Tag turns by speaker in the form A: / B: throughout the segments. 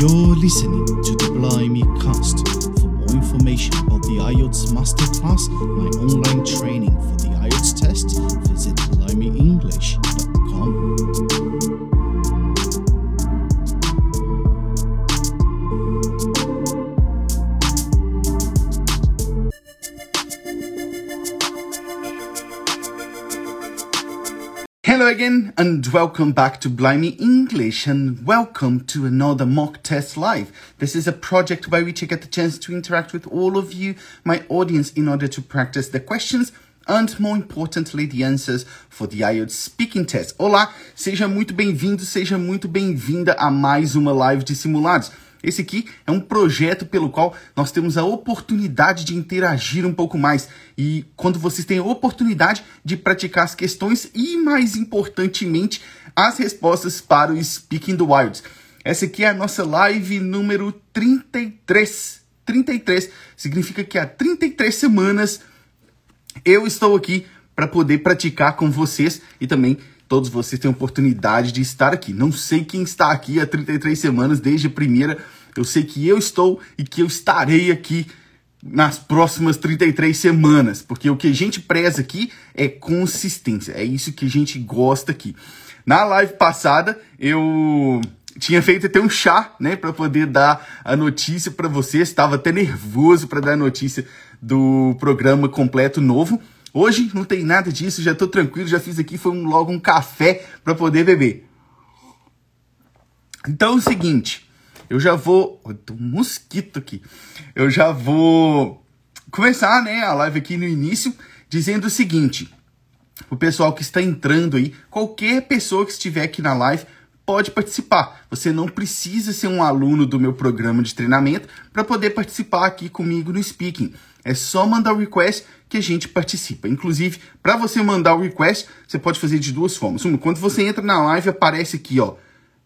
A: You're listening to the Blimey Cast. For more information about the IELTS Masterclass, my online training for the IELTS test, visit blimeyenglish.com.
B: again, and welcome back to Blimey English, and welcome to another mock test live. This is a project by which I get the chance to interact with all of you, my audience, in order to practice the questions and, more importantly, the answers for the IELTS speaking test. Olá, seja muito bem-vindo, seja muito bem-vinda a mais uma live de simulados. Esse aqui é um projeto pelo qual nós temos a oportunidade de interagir um pouco mais. E quando vocês têm a oportunidade de praticar as questões e, mais importantemente, as respostas para o Speaking the Wilds. Essa aqui é a nossa live número 33. 33 significa que há 33 semanas eu estou aqui para poder praticar com vocês e também todos vocês têm a oportunidade de estar aqui. Não sei quem está aqui há 33 semanas, desde a primeira. Eu sei que eu estou e que eu estarei aqui nas próximas 33 semanas, porque o que a gente preza aqui é consistência. É isso que a gente gosta aqui. Na live passada, eu tinha feito até um chá, né, para poder dar a notícia para vocês. Estava até nervoso para dar a notícia do programa completo novo. Hoje não tem nada disso, já estou tranquilo, já fiz aqui foi um, logo um café para poder beber. Então é o seguinte, eu já vou, tem um mosquito aqui. Eu já vou começar, né, a live aqui no início dizendo o seguinte: o pessoal que está entrando aí, qualquer pessoa que estiver aqui na live pode participar. Você não precisa ser um aluno do meu programa de treinamento para poder participar aqui comigo no Speaking. É só mandar o request que a gente participa. Inclusive, para você mandar o request, você pode fazer de duas formas. Uma, quando você entra na live, aparece aqui, ó,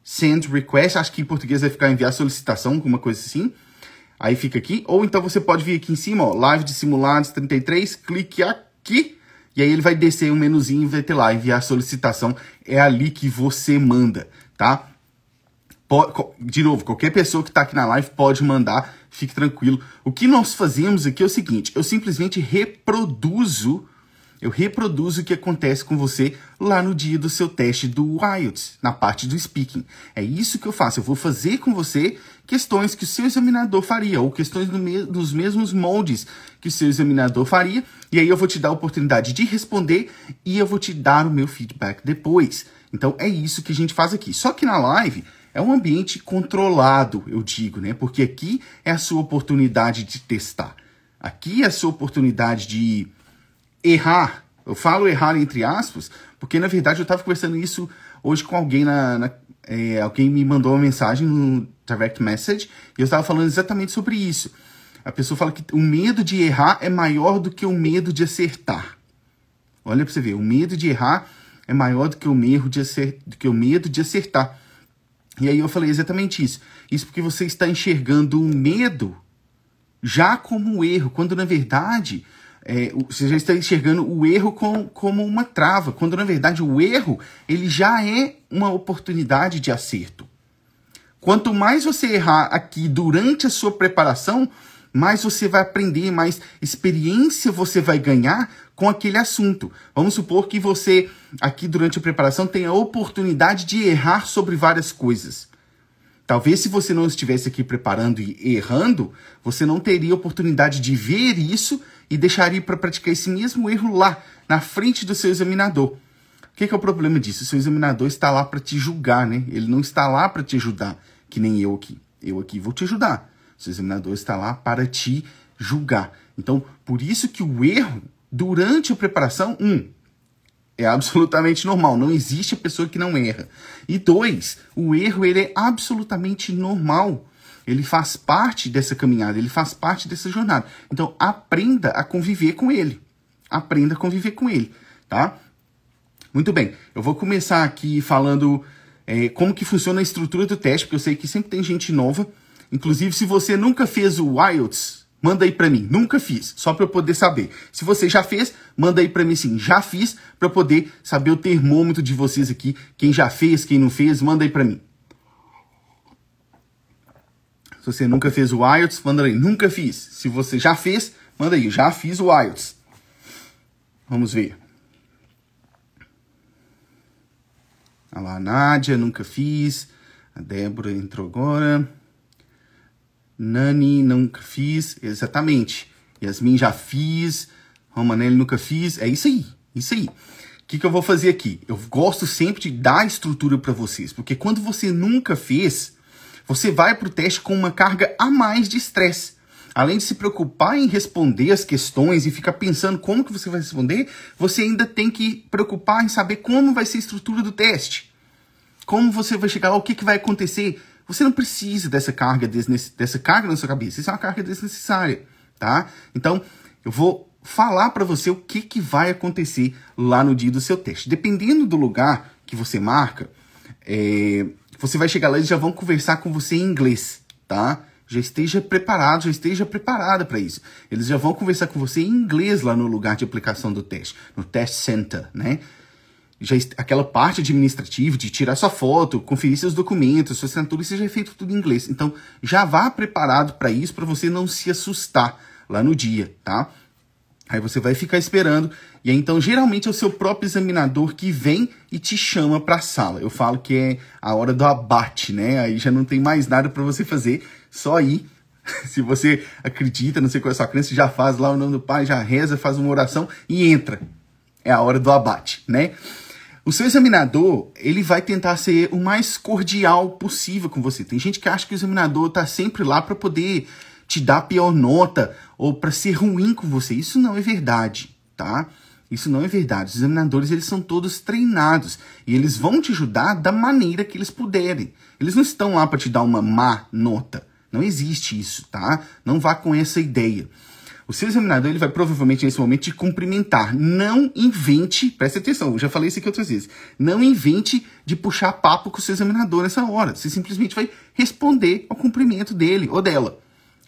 B: send request, acho que em português vai ficar enviar solicitação, alguma coisa assim. Aí fica aqui. Ou então você pode vir aqui em cima, ó, live de simulados 33, clique aqui. E aí ele vai descer um menuzinho e vai ter lá, enviar solicitação. É ali que você manda, tá? De novo, qualquer pessoa que está aqui na live pode mandar, fique tranquilo. O que nós fazemos aqui é o seguinte: eu simplesmente reproduzo, eu reproduzo o que acontece com você lá no dia do seu teste do IELTS, na parte do speaking. É isso que eu faço. Eu vou fazer com você questões que o seu examinador faria, ou questões no me nos mesmos moldes que o seu examinador faria, e aí eu vou te dar a oportunidade de responder e eu vou te dar o meu feedback depois. Então é isso que a gente faz aqui. Só que na live é um ambiente controlado, eu digo, né? Porque aqui é a sua oportunidade de testar. Aqui é a sua oportunidade de errar. Eu falo errar entre aspas, porque na verdade eu estava conversando isso hoje com alguém na, na é, alguém me mandou uma mensagem no direct message e eu estava falando exatamente sobre isso. A pessoa fala que o medo de errar é maior do que o medo de acertar. Olha para você ver, o medo de errar é maior do que o medo de acertar, do que o medo de acertar. E aí eu falei exatamente isso. Isso porque você está enxergando o medo já como um erro, quando na verdade é, você já está enxergando o erro com, como uma trava, quando na verdade o erro ele já é uma oportunidade de acerto. Quanto mais você errar aqui durante a sua preparação, mais você vai aprender, mais experiência você vai ganhar com aquele assunto. Vamos supor que você, aqui durante a preparação, tenha a oportunidade de errar sobre várias coisas. Talvez se você não estivesse aqui preparando e errando, você não teria oportunidade de ver isso e deixaria para praticar esse mesmo erro lá, na frente do seu examinador. O que, que é o problema disso? O seu examinador está lá para te julgar, né? Ele não está lá para te ajudar, que nem eu aqui. Eu aqui vou te ajudar. O examinador está lá para te julgar. Então, por isso que o erro durante a preparação, um, é absolutamente normal. Não existe pessoa que não erra. E dois, o erro ele é absolutamente normal. Ele faz parte dessa caminhada, ele faz parte dessa jornada. Então, aprenda a conviver com ele. Aprenda a conviver com ele, tá? Muito bem. Eu vou começar aqui falando é, como que funciona a estrutura do teste, porque eu sei que sempre tem gente nova. Inclusive, se você nunca fez o IELTS, manda aí para mim. Nunca fiz, só para eu poder saber. Se você já fez, manda aí para mim sim. Já fiz para poder saber o termômetro de vocês aqui. Quem já fez, quem não fez, manda aí para mim. Se você nunca fez o IELTS, manda aí, nunca fiz. Se você já fez, manda aí, já fiz o IELTS. Vamos ver. Olha lá, a Nádia, nunca fiz. A Débora entrou agora. Nani, nunca fiz. Exatamente. Yasmin, já fiz. Romanelli, nunca fiz. É isso aí. Isso aí. O que, que eu vou fazer aqui? Eu gosto sempre de dar estrutura para vocês, porque quando você nunca fez, você vai para o teste com uma carga a mais de estresse. Além de se preocupar em responder as questões e ficar pensando como que você vai responder, você ainda tem que preocupar em saber como vai ser a estrutura do teste. Como você vai chegar, o que, que vai acontecer. Você não precisa dessa carga, dessa carga na sua cabeça. Isso é uma carga desnecessária, tá? Então, eu vou falar para você o que, que vai acontecer lá no dia do seu teste. Dependendo do lugar que você marca, é, você vai chegar lá e já vão conversar com você em inglês, tá? Já esteja preparado, já esteja preparada para isso. Eles já vão conversar com você em inglês lá no lugar de aplicação do teste, no test center, né? Já aquela parte administrativa de tirar sua foto, conferir seus documentos, sua assinatura, isso já é feito tudo em inglês. Então, já vá preparado para isso, para você não se assustar lá no dia, tá? Aí você vai ficar esperando, e aí, então geralmente é o seu próprio examinador que vem e te chama para a sala. Eu falo que é a hora do abate, né? Aí já não tem mais nada para você fazer, só ir. Se você acredita, não sei qual é a sua crença, já faz lá o nome do pai, já reza, faz uma oração e entra. É a hora do abate, né? O seu examinador, ele vai tentar ser o mais cordial possível com você. Tem gente que acha que o examinador está sempre lá para poder te dar pior nota ou para ser ruim com você. Isso não é verdade, tá? Isso não é verdade. Os examinadores, eles são todos treinados e eles vão te ajudar da maneira que eles puderem. Eles não estão lá para te dar uma má nota. Não existe isso, tá? Não vá com essa ideia. O seu examinador ele vai provavelmente nesse momento te cumprimentar. Não invente, preste atenção, eu já falei isso aqui outras vezes. Não invente de puxar papo com o seu examinador nessa hora. Você simplesmente vai responder ao cumprimento dele ou dela.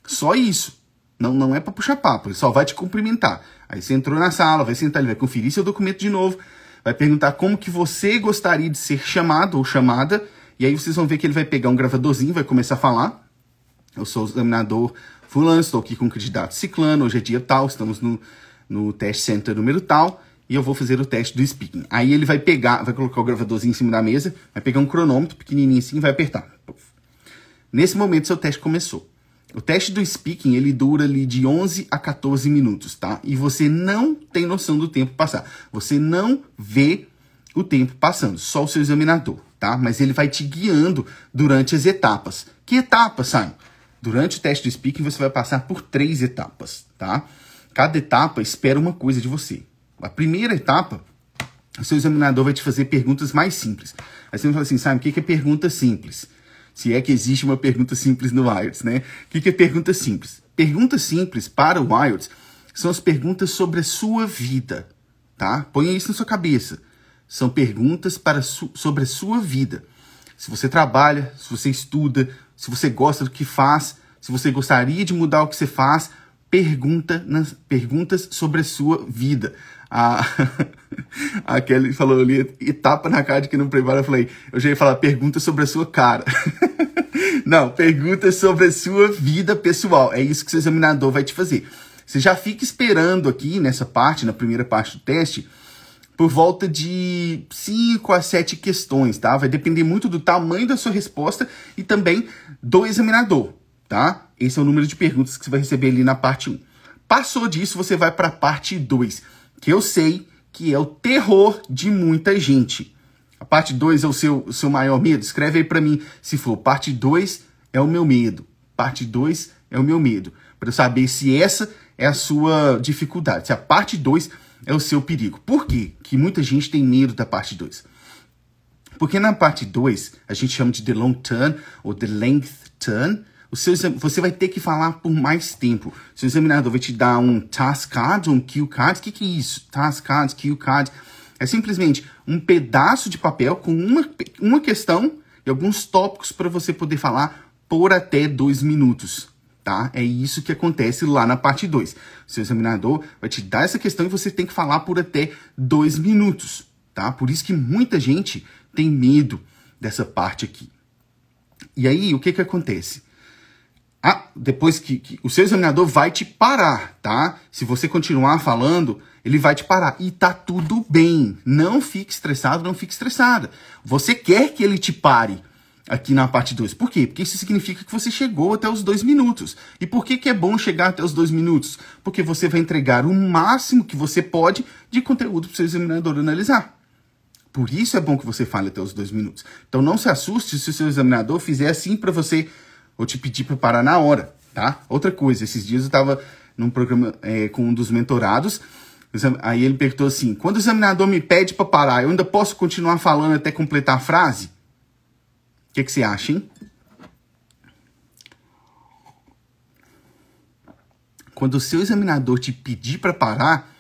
B: Só isso. Não, não é para puxar papo, ele só vai te cumprimentar. Aí você entrou na sala, vai sentar, ele vai conferir seu documento de novo, vai perguntar como que você gostaria de ser chamado ou chamada, e aí vocês vão ver que ele vai pegar um gravadorzinho, vai começar a falar. Eu sou o examinador fulano, estou aqui com o candidato ciclano, hoje é dia tal, estamos no, no teste center número tal, e eu vou fazer o teste do speaking. Aí ele vai pegar, vai colocar o gravadorzinho em cima da mesa, vai pegar um cronômetro pequenininho assim e vai apertar. Nesse momento, seu teste começou. O teste do speaking, ele dura ali de 11 a 14 minutos, tá? E você não tem noção do tempo passar. Você não vê o tempo passando, só o seu examinador, tá? Mas ele vai te guiando durante as etapas. Que etapas, Simon? Durante o teste do speaking, você vai passar por três etapas, tá? Cada etapa espera uma coisa de você. A primeira etapa, o seu examinador vai te fazer perguntas mais simples. Aí você vai falar assim, Simon, o que é pergunta simples? Se é que existe uma pergunta simples no IELTS, né? O que é pergunta simples? Perguntas simples para o IELTS são as perguntas sobre a sua vida, tá? Ponha isso na sua cabeça. São perguntas para sobre a sua vida. Se você trabalha, se você estuda, se você gosta do que faz, se você gostaria de mudar o que você faz, pergunta nas perguntas sobre a sua vida. A, a Kelly falou ali, e tapa na cara de que não prepara. Eu falei, eu já ia falar pergunta sobre a sua cara. não, pergunta sobre a sua vida pessoal. É isso que o seu examinador vai te fazer. Você já fica esperando aqui nessa parte, na primeira parte do teste, por volta de 5 a 7 questões, tá? Vai depender muito do tamanho da sua resposta e também do examinador tá? Esse é o número de perguntas que você vai receber ali na parte 1. Passou disso, você vai para a parte 2, que eu sei que é o terror de muita gente. A parte 2 é o seu, o seu maior medo? Escreve aí para mim se for. Parte 2 é o meu medo. Parte 2 é o meu medo. Para eu saber se essa é a sua dificuldade. Se a parte 2 é o seu perigo. Por quê? que muita gente tem medo da parte 2? Porque na parte 2, a gente chama de the long turn ou the length turn, o seu, você vai ter que falar por mais tempo. O seu examinador vai te dar um task card, um cue card. O que, que é isso? Task card, cue card. É simplesmente um pedaço de papel com uma, uma questão e alguns tópicos para você poder falar por até dois minutos. Tá? É isso que acontece lá na parte 2. O seu examinador vai te dar essa questão e você tem que falar por até dois minutos. Tá? Por isso que muita gente tem medo dessa parte aqui. E aí, o que, que acontece? Ah, depois que, que, o seu examinador vai te parar, tá? Se você continuar falando, ele vai te parar. E tá tudo bem. Não fique estressado, não fique estressada. Você quer que ele te pare aqui na parte 2. Por quê? Porque isso significa que você chegou até os dois minutos. E por que, que é bom chegar até os dois minutos? Porque você vai entregar o máximo que você pode de conteúdo para o seu examinador analisar. Por isso é bom que você fale até os dois minutos. Então não se assuste se o seu examinador fizer assim para você ou te pedir para parar na hora, tá? Outra coisa, esses dias eu estava num programa é, com um dos mentorados, aí ele perguntou assim: quando o examinador me pede para parar, eu ainda posso continuar falando até completar a frase? O que, que você acha, hein? Quando o seu examinador te pedir para parar,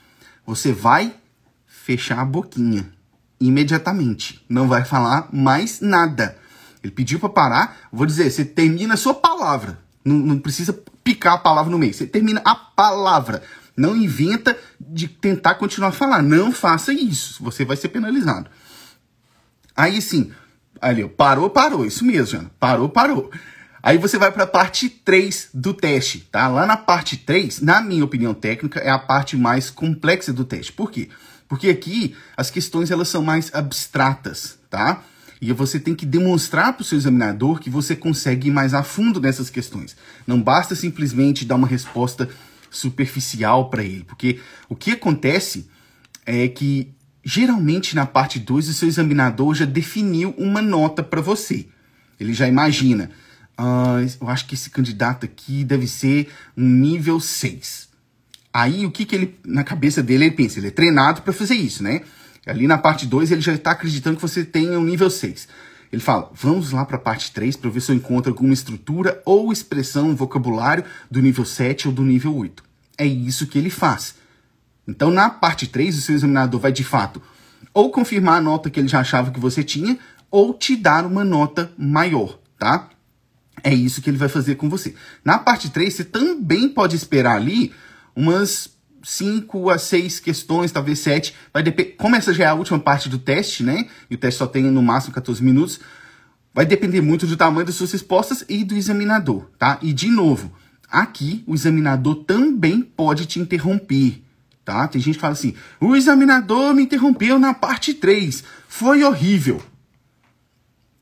B: você vai fechar a boquinha imediatamente. Não vai falar mais nada. Ele pediu para parar. Vou dizer, você termina a sua palavra. Não, não precisa picar a palavra no meio. Você termina a palavra. Não inventa de tentar continuar a falar. Não faça isso. Você vai ser penalizado. Aí sim, ali, parou, parou. Isso mesmo. Parou, parou. Aí você vai para a parte 3 do teste, tá? Lá na parte 3, na minha opinião técnica, é a parte mais complexa do teste. Por quê? Porque aqui as questões elas são mais abstratas, tá? E você tem que demonstrar para o seu examinador que você consegue ir mais a fundo nessas questões. Não basta simplesmente dar uma resposta superficial para ele, porque o que acontece é que geralmente na parte 2 o seu examinador já definiu uma nota para você. Ele já imagina, uh, eu acho que esse candidato aqui deve ser um nível 6. Aí o que que ele, na cabeça dele, ele pensa, ele é treinado para fazer isso, né? Ali na parte 2 ele já está acreditando que você tem um nível 6. Ele fala: vamos lá para a parte 3 para ver se eu encontro alguma estrutura ou expressão, vocabulário do nível 7 ou do nível 8. É isso que ele faz. Então, na parte 3, o seu examinador vai de fato ou confirmar a nota que ele já achava que você tinha, ou te dar uma nota maior, tá? É isso que ele vai fazer com você. Na parte 3, você também pode esperar ali umas 5 a 6 questões, talvez 7. Vai depender. Como essa já é a última parte do teste, né? E o teste só tem no máximo 14 minutos. Vai depender muito do tamanho das suas respostas e do examinador, tá? E de novo, aqui o examinador também pode te interromper, tá? Tem gente que fala assim: "O examinador me interrompeu na parte 3. Foi horrível".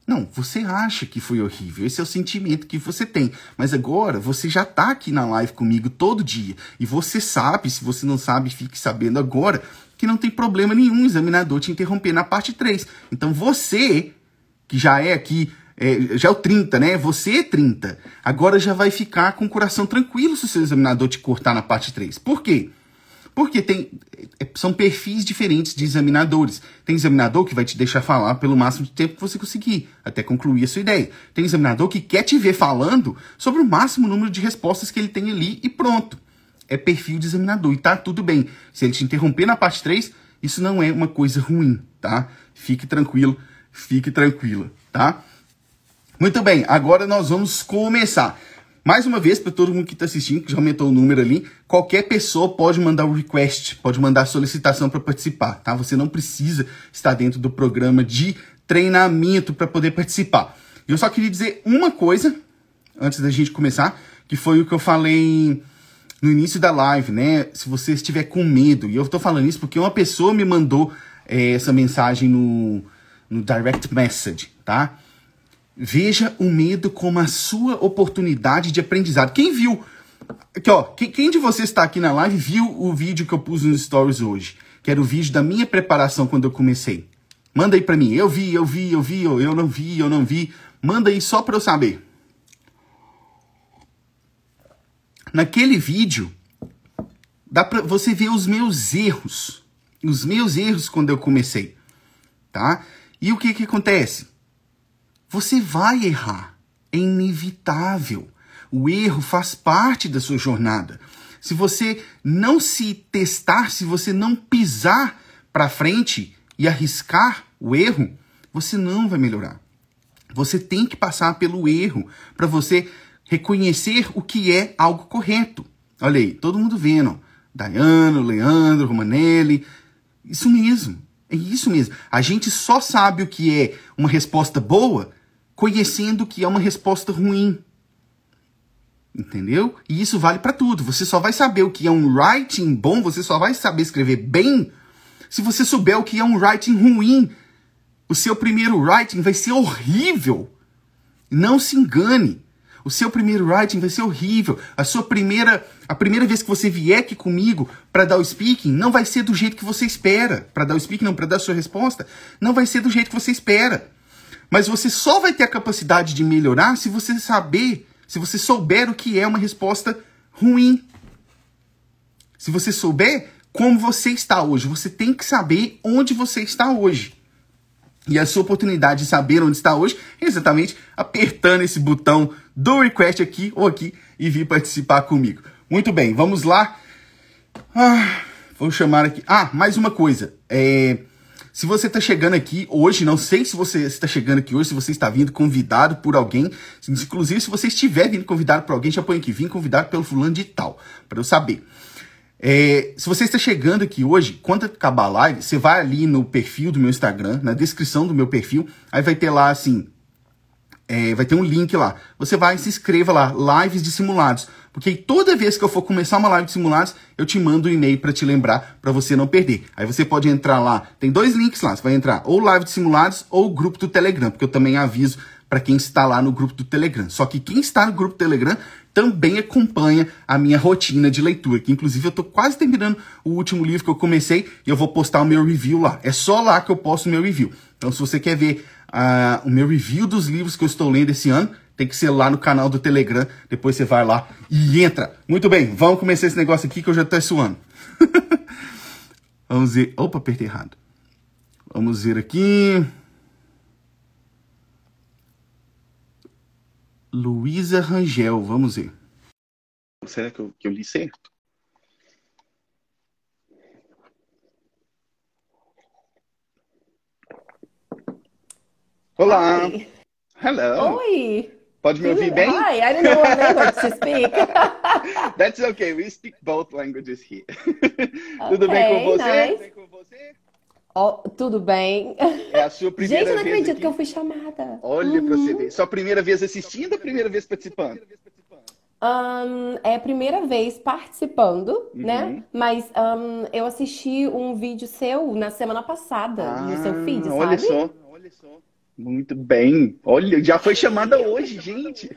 B: Não, você acha que foi horrível. Esse é o sentimento que você tem. Mas agora você já está aqui na live comigo todo dia. E você sabe, se você não sabe, fique sabendo agora, que não tem problema nenhum o examinador te interromper na parte 3. Então você, que já é aqui, é, já é o 30, né? Você é 30. Agora já vai ficar com o coração tranquilo se o seu examinador te cortar na parte 3. Por quê? Porque tem, é, são perfis diferentes de examinadores. Tem examinador que vai te deixar falar pelo máximo de tempo que você conseguir, até concluir a sua ideia. Tem examinador que quer te ver falando sobre o máximo número de respostas que ele tem ali e pronto. É perfil de examinador e tá tudo bem. Se ele te interromper na parte 3, isso não é uma coisa ruim, tá? Fique tranquilo, fique tranquila, tá? Muito bem, agora nós vamos começar. Mais uma vez, para todo mundo que está assistindo, que já aumentou o número ali, qualquer pessoa pode mandar o request, pode mandar a solicitação para participar, tá? Você não precisa estar dentro do programa de treinamento para poder participar. Eu só queria dizer uma coisa antes da gente começar, que foi o que eu falei no início da live, né? Se você estiver com medo, e eu estou falando isso porque uma pessoa me mandou é, essa mensagem no, no direct message, tá? Veja o medo como a sua oportunidade de aprendizado. Quem viu. Aqui, ó, quem, de vocês está aqui na live viu o vídeo que eu pus nos stories hoje? Que era o vídeo da minha preparação quando eu comecei. Manda aí pra mim. Eu vi, eu vi, eu vi, eu não vi, eu não vi. Manda aí só pra eu saber. Naquele vídeo, dá pra você ver os meus erros. Os meus erros quando eu comecei. Tá? E o que que acontece? Você vai errar. É inevitável. O erro faz parte da sua jornada. Se você não se testar, se você não pisar para frente e arriscar o erro, você não vai melhorar. Você tem que passar pelo erro para você reconhecer o que é algo correto. Olha aí, todo mundo vendo. Dayano, Leandro, Romanelli. Isso mesmo. É isso mesmo. A gente só sabe o que é uma resposta boa conhecendo que é uma resposta ruim. Entendeu? E isso vale para tudo. Você só vai saber o que é um writing bom, você só vai saber escrever bem se você souber o que é um writing ruim. O seu primeiro writing vai ser horrível. Não se engane. O seu primeiro writing vai ser horrível. A sua primeira, a primeira vez que você vier aqui comigo para dar o speaking, não vai ser do jeito que você espera. Para dar o speaking, não, para dar a sua resposta, não vai ser do jeito que você espera. Mas você só vai ter a capacidade de melhorar se você saber, se você souber o que é uma resposta ruim. Se você souber como você está hoje, você tem que saber onde você está hoje. E a sua oportunidade de saber onde está hoje é exatamente apertando esse botão do request aqui ou aqui e vir participar comigo. Muito bem, vamos lá. Ah, vou chamar aqui. Ah, mais uma coisa. É, se você está chegando aqui hoje, não sei se você está chegando aqui hoje, se você está vindo convidado por alguém. Inclusive, se você estiver vindo convidado por alguém, já põe aqui, vim convidado pelo fulano de tal, para eu saber. É, se você está chegando aqui hoje, quando acabar a live, você vai ali no perfil do meu Instagram, na descrição do meu perfil, aí vai ter lá assim, é, vai ter um link lá. Você vai se inscreva lá, lives de simulados. Porque toda vez que eu for começar uma live de simulados, eu te mando um e-mail para te lembrar, para você não perder. Aí você pode entrar lá, tem dois links lá, você vai entrar ou live de simulados ou grupo do Telegram, porque eu também aviso para quem está lá no grupo do Telegram. Só que quem está no grupo do Telegram também acompanha a minha rotina de leitura, que inclusive eu estou quase terminando o último livro que eu comecei e eu vou postar o meu review lá. É só lá que eu posto o meu review. Então, se você quer ver uh, o meu review dos livros que eu estou lendo esse ano, tem que ser lá no canal do Telegram. Depois você vai lá e entra. Muito bem, vamos começar esse negócio aqui que eu já estou suando. vamos ver. Opa, apertei errado. Vamos ver aqui. Luísa Rangel, vamos ver. Será que eu, que eu li certo? Olá.
C: Hi.
B: Hello.
C: Oi.
B: Pode me ouvir bem?
C: Hi, I don't know what language to speak.
B: That's okay. We speak both languages here. Tudo bem com você?
C: nice.
B: Tudo bem com você?
C: Oh, tudo bem.
B: É a sua primeira
C: Gente, eu não acredito
B: aqui?
C: que eu fui chamada.
B: Olha pra
C: Uhum.
B: você ver. Sua primeira vez assistindo ou primeira vez participando?
C: Ahn, é a primeira vez participando,
B: Uhum.
C: né? Mas ahn, eu assisti um vídeo seu na semana passada, no seu feed,
B: Ah, olha
C: sabe?
B: só. Olha só. Muito bem. Olha, já foi chamada hoje, gente.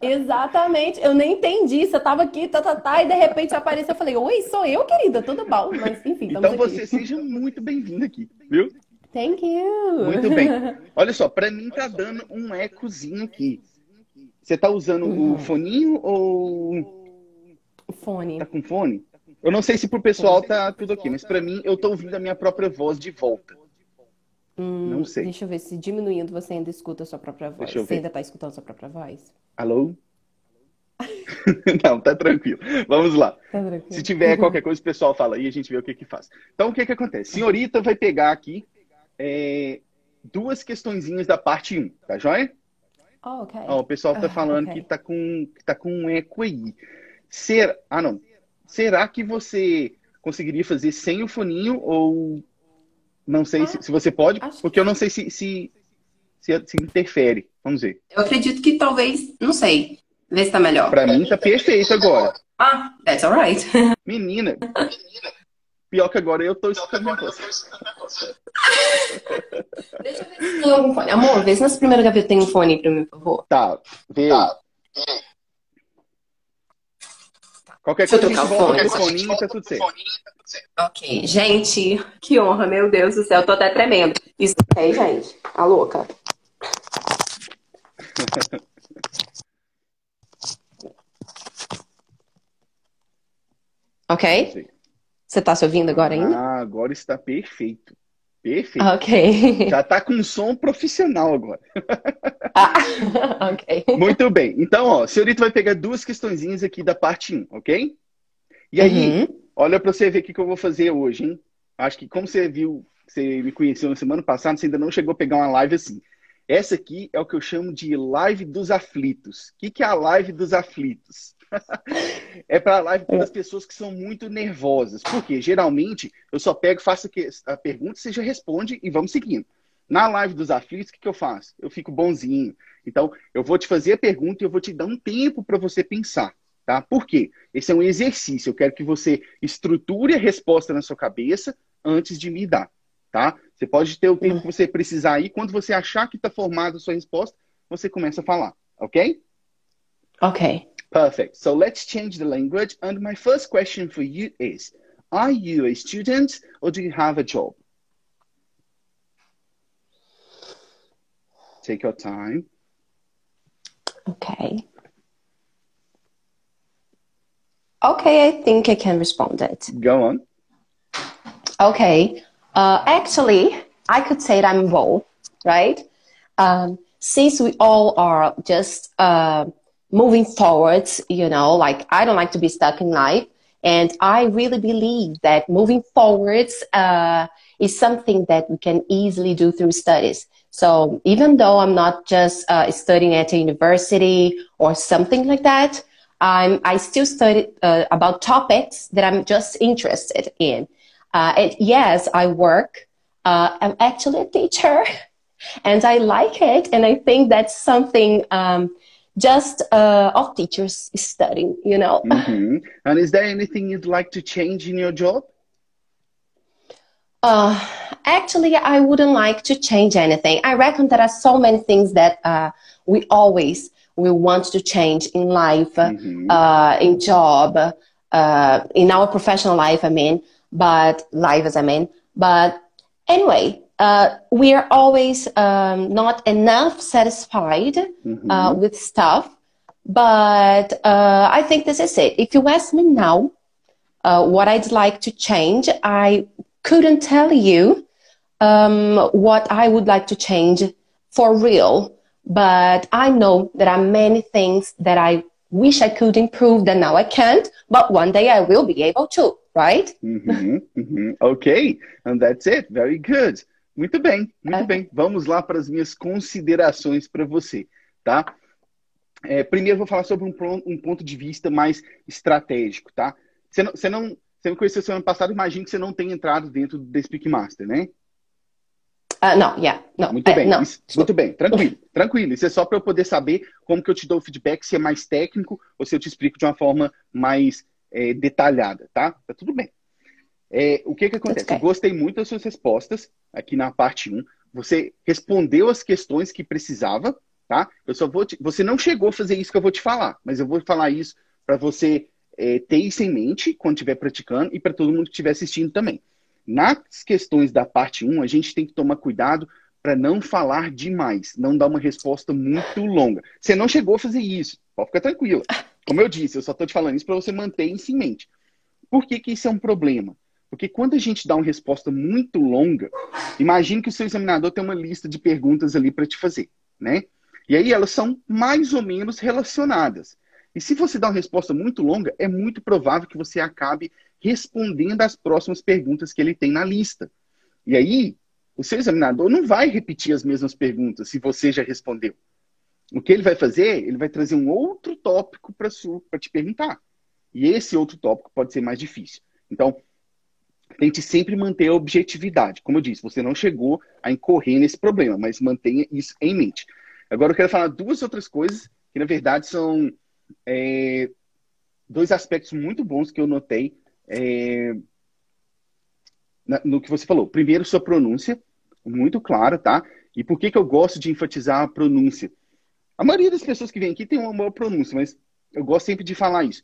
C: Exatamente. Eu nem entendi. Você tava aqui, tá, tá, tá, e de repente apareceu. Eu falei, oi, sou eu, querida, tudo bom? Mas enfim,
B: Então
C: aqui.
B: você seja muito bem-vindo aqui, viu?
C: Thank you.
B: Muito bem. Olha só, pra mim tá dando um ecozinho aqui. Você tá usando
C: Uhum.
B: o foninho ou
C: Fone.
B: tá com fone? Eu não sei se pro pessoal tá tudo aqui, mas pra mim eu tô ouvindo a minha própria voz de volta.
C: Hum,
B: Não sei.
C: Deixa eu ver se diminuindo você ainda escuta a sua própria voz. Você ainda tá escutando a sua própria voz?
B: Alô? não, tá tranquilo. Vamos lá.
C: Tá tranquilo.
B: Se tiver qualquer coisa, o pessoal fala aí e a gente vê o que que faz. Então, o que que acontece? Senhorita vai pegar aqui é, duas questõezinhas da parte 1, tá joia?
C: Oh, ok.
B: Ó, o pessoal tá
C: Ah,
B: falando
C: ok.
B: que tá com, que tá com um eco aí. Ser, ah, não. Será que você conseguiria fazer sem o foninho ou não sei
C: Ah,
B: se, se você pode? Porque eu não sei se, se, se, se interfere. Vamos ver.
D: Eu acredito que talvez, não sei. Vê se tá melhor.
B: Pra mim tá perfeito agora.
D: Ah, that's alright.
B: Menina, pior que agora eu tô escutando minha voz.
D: Deixa eu ver se tem algum fone. Amor, vê se nessa primeira gaveta tem um fone pra mim, por favor.
B: Tá, vê. Qualquer coisa
D: trocar o fone.
B: foninho tá tudo certo.
D: Ok. Gente, que honra, meu Deus do céu. Tô até tremendo. Isso ok, gente? A louca. Ok? Você tá se ouvindo agora ainda?
B: Ah, agora está perfeito. Perfeito.
D: Ok.
B: Já tá com um som profissional agora.
D: Ah, ok.
B: Muito bem. Então, ó, a senhorita vai pegar duas questõezinhas aqui da parte 1, ok? E aí,
D: Uhum.
B: olha pra você ver o que que eu vou fazer hoje, hein? Acho que como você viu, você me conheceu na semana passada, você ainda não chegou a pegar uma live assim. Essa aqui é o que eu chamo de live dos aflitos. O que, que é a live dos aflitos? É para live das pessoas que são muito nervosas. Porque geralmente eu só pego, faço a pergunta, você já responde e vamos seguindo. Na live dos aflitos, o que, que eu faço? Eu fico bonzinho. Então, eu vou te fazer a pergunta e eu vou te dar um tempo para você pensar. Tá? Por quê? Esse é um exercício. Eu quero que você estruture a resposta na sua cabeça antes de me dar. Tá? Você pode ter o tempo que você precisar aí. Quando você achar que está formada a sua resposta, você começa a falar. Ok?
D: Ok.
B: Perfect. So let's change the language. And my first question for you is Are you a student or do you have a job? Take your time.
D: Okay. Okay, I think I can respond it.
B: Go on.
D: Okay. Uh, actually, I could say that I'm both, right? Um, since we all are just uh, moving forwards, you know, like I don't like to be stuck in life. And I really believe that moving forwards uh, is something that we can easily do through studies. So even though I'm not just uh, studying at a university or something like that, I'm, I still study uh, about topics that I'm just interested in. Uh, and yes, I work. Uh, I'm actually a teacher and I like it. And I think that's something um, just uh, all teachers studying, you know.
B: hmm And is there anything you'd like to change in your job?
D: Uh, actually, I wouldn't like to change anything. I reckon there are so many things that uh, we always we want to change in life,
B: Mhm.
D: uh, in job, uh, in our professional life. I mean, but life as I mean. But anyway, uh, we are always um, not enough satisfied uh, with stuff. But uh, I think this is it. If you ask me now, uh, what I'd like to change, I couldn't tell you um, what I would like to change for real. But I know there are many things that I wish I could improve that now I can't. But one day I will be able to, right?
B: Uhum, uhum. Ok, and that's it. Very good. Muito bem, muito
D: Ok.
B: bem. Vamos lá para as minhas considerações para você, tá? É, primeiro eu vou falar sobre um, um ponto de vista mais estratégico, tá? Você não, você não, você me conheceu semana passada, imagino que você não tenha entrado dentro Speak Master, né?
D: Uh, no, yeah, no,
B: Muito
D: uh,
B: bem,
D: no.
B: isso- muito bem, tranquilo, tranquilo. Isso é só para eu poder saber como que eu te dou o feedback, se é mais técnico ou se eu te explico de uma forma mais é, detalhada, tá? Tá tudo bem. É, o que que acontece? Eu gostei muito das suas respostas aqui na parte 1. Você respondeu as questões que precisava, tá? Eu só vou te... Você não chegou a fazer isso que eu vou te falar, mas eu vou falar isso para você é, ter isso em mente quando estiver praticando e para todo mundo que estiver assistindo também. Nas questões da parte 1, a gente tem que tomar cuidado para não falar demais, não dar uma resposta muito longa. Você não chegou a fazer isso, pode ficar tranquila. Como eu disse, eu só estou te falando isso para você manter isso em mente. Por que, que isso é um problema? Porque quando a gente dá uma resposta muito longa, imagine que o seu examinador tem uma lista de perguntas ali para te fazer, né? E aí elas são mais ou menos relacionadas. E se você dá uma resposta muito longa, é muito provável que você acabe respondendo às próximas perguntas que ele tem na lista. E aí, o seu examinador não vai repetir as mesmas perguntas se você já respondeu. O que ele vai fazer? Ele vai trazer um outro tópico para te perguntar. E esse outro tópico pode ser mais difícil. Então, tente sempre manter a objetividade. Como eu disse, você não chegou a incorrer nesse problema, mas mantenha isso em mente. Agora eu quero falar duas outras coisas que, na verdade, são é, dois aspectos muito bons que eu notei é, na- no que você falou. Primeiro, sua pronúncia, muito clara, tá? E por que, que eu gosto de enfatizar a pronúncia? A maioria das pessoas que vem aqui tem uma boa pronúncia, mas eu gosto sempre de falar isso.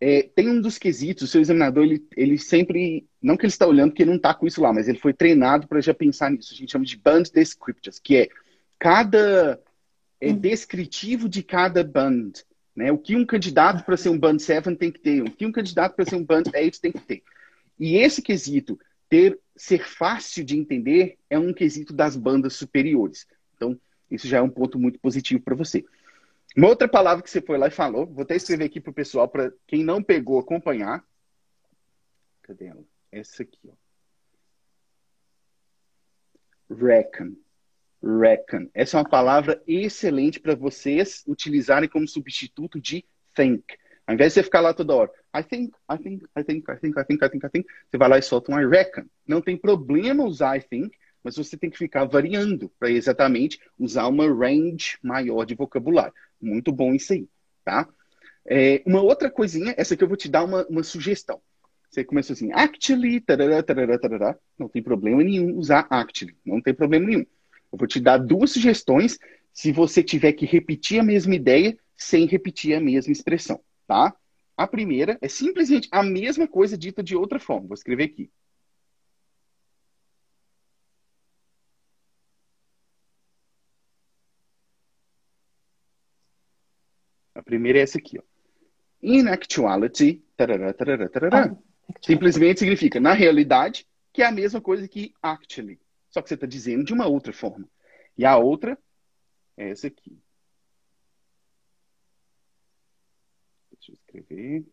B: É, tem um dos quesitos, o seu examinador, ele, ele sempre, não que ele está olhando, porque ele não está com isso lá, mas ele foi treinado para já pensar nisso. A gente chama de band descriptors, que é cada é, descritivo de cada band. Né? O que um candidato para ser um band 7 tem que ter, o que um candidato para ser um band 8 tem que ter. E esse quesito, ter, ser fácil de entender, é um quesito das bandas superiores. Então, isso já é um ponto muito positivo para você. Uma outra palavra que você foi lá e falou, vou até escrever aqui para o pessoal, para quem não pegou acompanhar. Cadê ela? Essa aqui, ó. Reckon. Reckon. Essa é uma palavra excelente para vocês utilizarem como substituto de think. Ao invés de você ficar lá toda hora, I think, I think, I think, I think, I think, I think, I think, você vai lá e solta um I reckon. Não tem problema usar I think, mas você tem que ficar variando para exatamente usar uma range maior de vocabulário. Muito bom isso aí, tá? É, uma outra coisinha, essa aqui eu vou te dar uma, uma sugestão. Você começou assim, actually, tarará, tarará, tarará. não tem problema nenhum usar actually, não tem problema nenhum. Eu vou te dar duas sugestões se você tiver que repetir a mesma ideia sem repetir a mesma expressão, tá? A primeira é simplesmente a mesma coisa dita de outra forma. Vou escrever aqui. Primeira é essa aqui, ó. In actuality, tarará, tarará, tarará. Ah, simplesmente significa na realidade, que é a mesma coisa que actually. Só que você está dizendo de uma outra forma. E a outra é essa aqui. Deixa eu escrever.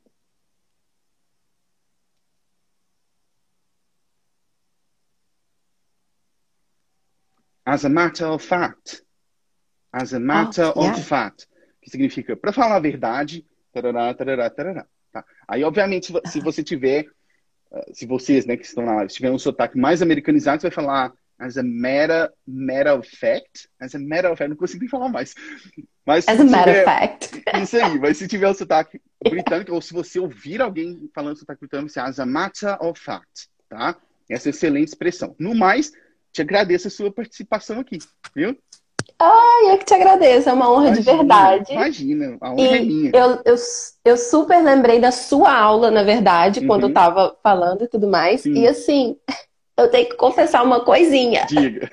B: As a matter of fact. As a matter oh, yeah. of fact. Que significa, para falar a verdade, tarará, tarará, tarará. Tá? Aí, obviamente, se você tiver, ah, se vocês né, que estão na live, tiver um sotaque mais americanizado, você vai falar as a matter, matter of fact. As a matter of fact, não consigo nem falar mais. Mas
D: as a matter of fact.
B: Isso aí, mas se tiver o sotaque britânico, ou se você ouvir alguém falando sotaque britânico, você as a matter of fact, tá? Essa é excelente expressão. No mais, te agradeço a sua participação aqui, viu?
D: Ai, eu que te agradeço, é uma honra imagina, de verdade.
B: Imagina, a honra e é minha.
D: Eu, eu, eu super lembrei da sua aula, na verdade, uhum. quando eu tava falando e tudo mais. Sim. E assim, eu tenho que confessar uma coisinha.
B: Diga.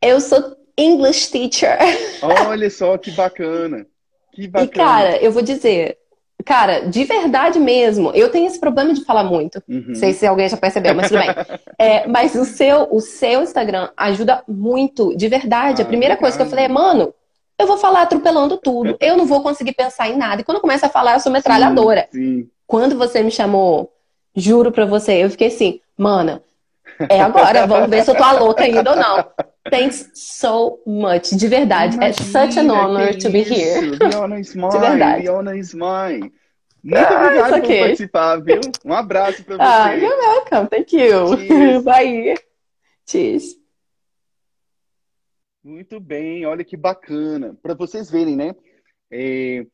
D: Eu sou English teacher.
B: Olha só que bacana. Que bacana.
D: E, cara, eu vou dizer, cara, de verdade mesmo, eu tenho esse problema de falar muito. Uhum. Não sei se alguém já percebeu, mas tudo bem. É, mas o seu, o seu Instagram ajuda muito, de verdade. Ah, a primeira coisa que eu falei é, mano, eu vou falar atropelando tudo. Eu não vou conseguir pensar em nada. E quando eu começo a falar, eu sou metralhadora.
B: Sim, sim.
D: Quando você me chamou, juro pra você, eu fiquei assim, mana, é agora, vamos ver se eu tô a louca ainda ou não. Thanks so much, de verdade. É Imagina, é such an honor to be here.
B: Honor is mine, de verdade. Honor is mine. Muito ah, obrigado okay. por participar, viu? Um abraço pra você. Ah,
D: you're welcome. Thank you. Cheers. Bye. Cheers.
B: Muito bem, olha que bacana. Para vocês verem, né? É,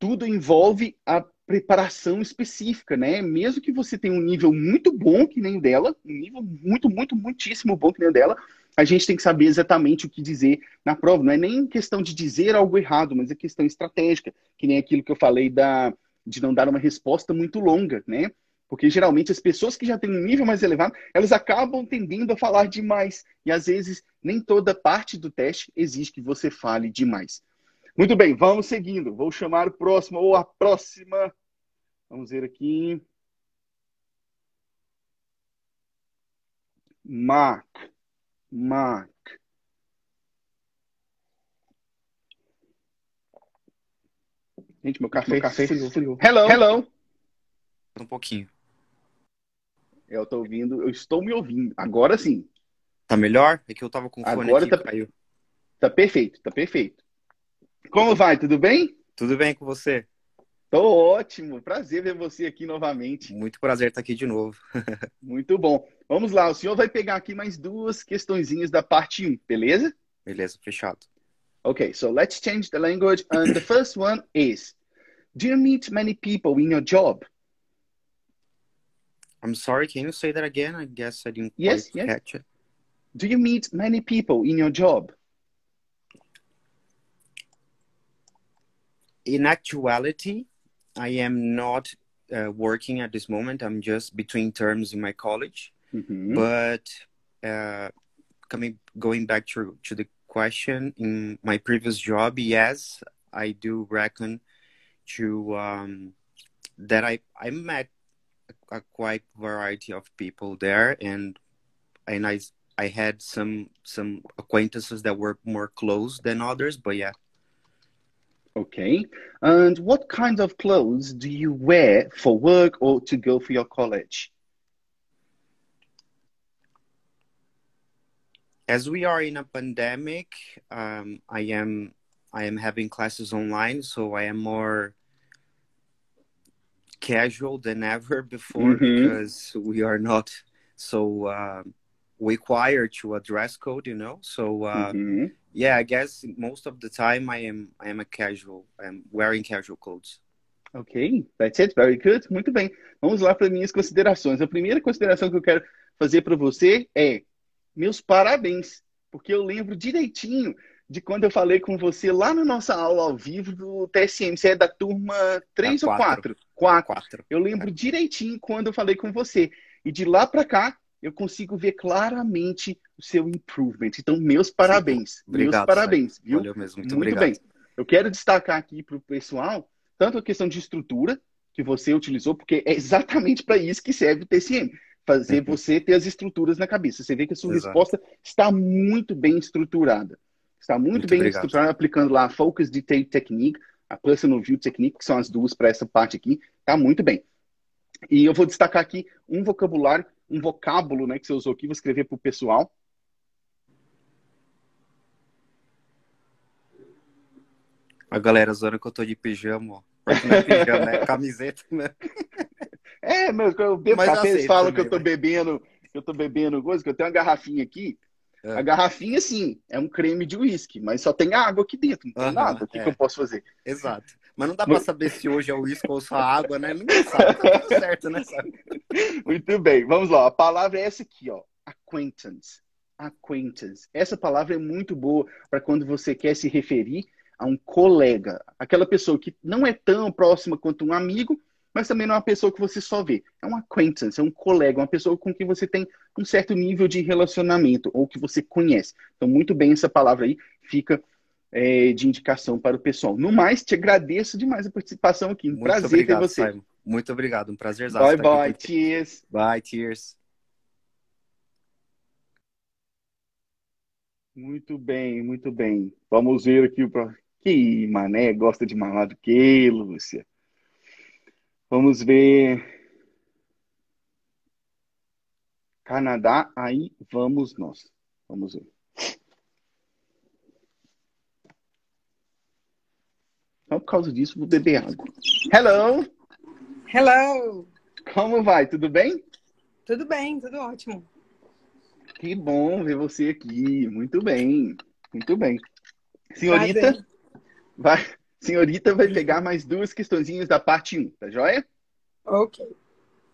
B: tudo envolve a preparação específica, né? Mesmo que você tenha um nível muito bom que nem o dela, um nível muito, muito, muitíssimo bom que nem o dela, a gente tem que saber exatamente o que dizer na prova. Não é nem questão de dizer algo errado, mas é questão estratégica, que nem aquilo que eu falei da, de não dar uma resposta muito longa, né? Porque geralmente as pessoas que já têm um nível mais elevado, elas acabam tendendo a falar demais. E às vezes nem toda parte do teste exige que você fale demais. Muito bem, vamos seguindo. Vou chamar o próximo ou a próxima. Vamos ver aqui. Mark. Mark. Gente, meu café, meu café esfriou, esfriou. Hello. Hello.
E: Um pouquinho.
B: Eu tô ouvindo, eu estou me ouvindo. Agora sim.
E: Tá melhor? É que eu tava com fone Agora aqui,
B: tá, caiu. Tá perfeito, tá perfeito. Como vai? Tudo bem?
E: Tudo bem com você?
B: Tô ótimo. Prazer ver você aqui novamente.
E: Muito prazer estar aqui de novo.
B: Muito bom. Vamos lá, o senhor vai pegar aqui mais duas questõezinhas da parte 1, beleza?
E: Beleza, fechado.
B: Okay, so let's change the language. And the first one is Do you meet many people in your job?
E: I'm sorry, can you say that again? I guess I didn't
B: yes,
E: yes.
B: catch it. Do you meet many people in your job?
E: In actuality, I am not uh, working at this moment. I'm just between terms in my college. Mm-hmm. But uh, coming going back to to the question in my previous job, yes, I do reckon to um, that I I met a, a quite variety of people there, and and I I had some some acquaintances that were more close than others. But yeah,
B: Okay. And what kinds of clothes do you wear for work or to go for your college?
E: As we are in a pandemic, um, I am I am having classes online, so I am more casual than ever before mm-hmm. because we are not so uh, required to a dress code, you know. So uh,
B: Uhum.
E: yeah, I guess most of the time I am I am a casual. I'm wearing casual clothes.
B: Ok, that's it, very good. Muito bem. Vamos lá para minhas considerações. A primeira consideração que eu quero fazer para você é meus parabéns, porque eu lembro direitinho de quando eu falei com você lá na nossa aula ao vivo do TSM. Você é da turma 3
E: Da
B: ou
E: quatro.
B: 4? 4.
E: Quatro.
B: Eu lembro direitinho quando eu falei com você. E de lá para cá, eu consigo ver claramente o seu improvement. Então, meus parabéns. meus
E: Obrigado,
B: parabéns, viu?
E: Valeu mesmo, muito,
B: Muito bem. Eu quero destacar aqui para o pessoal tanto a questão de estrutura que você utilizou, porque é exatamente para isso que serve o TCM. Fazer
E: Uhum.
B: você ter as estruturas na cabeça. Você vê que a sua
E: Exato.
B: resposta está muito bem estruturada. Está muito,
E: Muito
B: bem
E: obrigado.
B: estruturada, aplicando lá a Focus Detail Technique, a Personal View Technique, que são as duas para essa parte aqui. Está muito bem. E eu vou destacar aqui um vocabulário, um vocábulo né, que você usou aqui, vou escrever para o pessoal.
E: A galera zoando que eu tô de pijama, ó. Não é pijama, é camiseta, né?
B: É, meu, eu bebo
E: Mas
B: café, eles falam que
E: também,
B: eu tô bebendo, que eu tô bebendo coisa, que eu tenho uma garrafinha aqui.
E: É.
B: A garrafinha, sim, é um creme de uísque, mas só tem água aqui dentro, não tem
E: Aham,
B: nada. O que,
E: é.
B: que eu posso fazer?
E: Exato. Mas não dá pra saber se hoje é uísque ou só água, né? Ninguém sabe, tá tudo certo, né?
B: Muito bem, vamos lá. A palavra é essa aqui, ó. Acquaintance. Acquaintance. Essa palavra é muito boa para quando você quer se referir a um colega, aquela pessoa que não é tão próxima quanto um amigo, mas também não é uma pessoa que você só vê. É um acquaintance, é um colega, uma pessoa com quem você tem um certo nível de relacionamento ou que você conhece. Então, muito bem, essa palavra aí fica é, de indicação para o pessoal. No mais, te agradeço demais a participação aqui. Um
E: Muito
B: prazer
E: obrigado,
B: ter você.
E: Simon. Muito obrigado, um prazer.
B: Bye, bye. Cheers.
E: Bye, cheers.
B: Muito bem, muito bem. Vamos ver aqui o. pro- Que mané gosta de mamar do que, Lúcia? Vamos ver. Canadá, aí vamos nós. Vamos ver. Só por causa disso, vou beber água. Hello!
F: Hello!
B: Como vai? Tudo bem?
F: Tudo bem, tudo ótimo.
B: Que bom ver você aqui. Muito bem, muito bem. Senhorita,
F: Prazer.
B: vai, senhorita vai pegar mais duas questõezinhas da parte 1, tá joia?
F: Ok.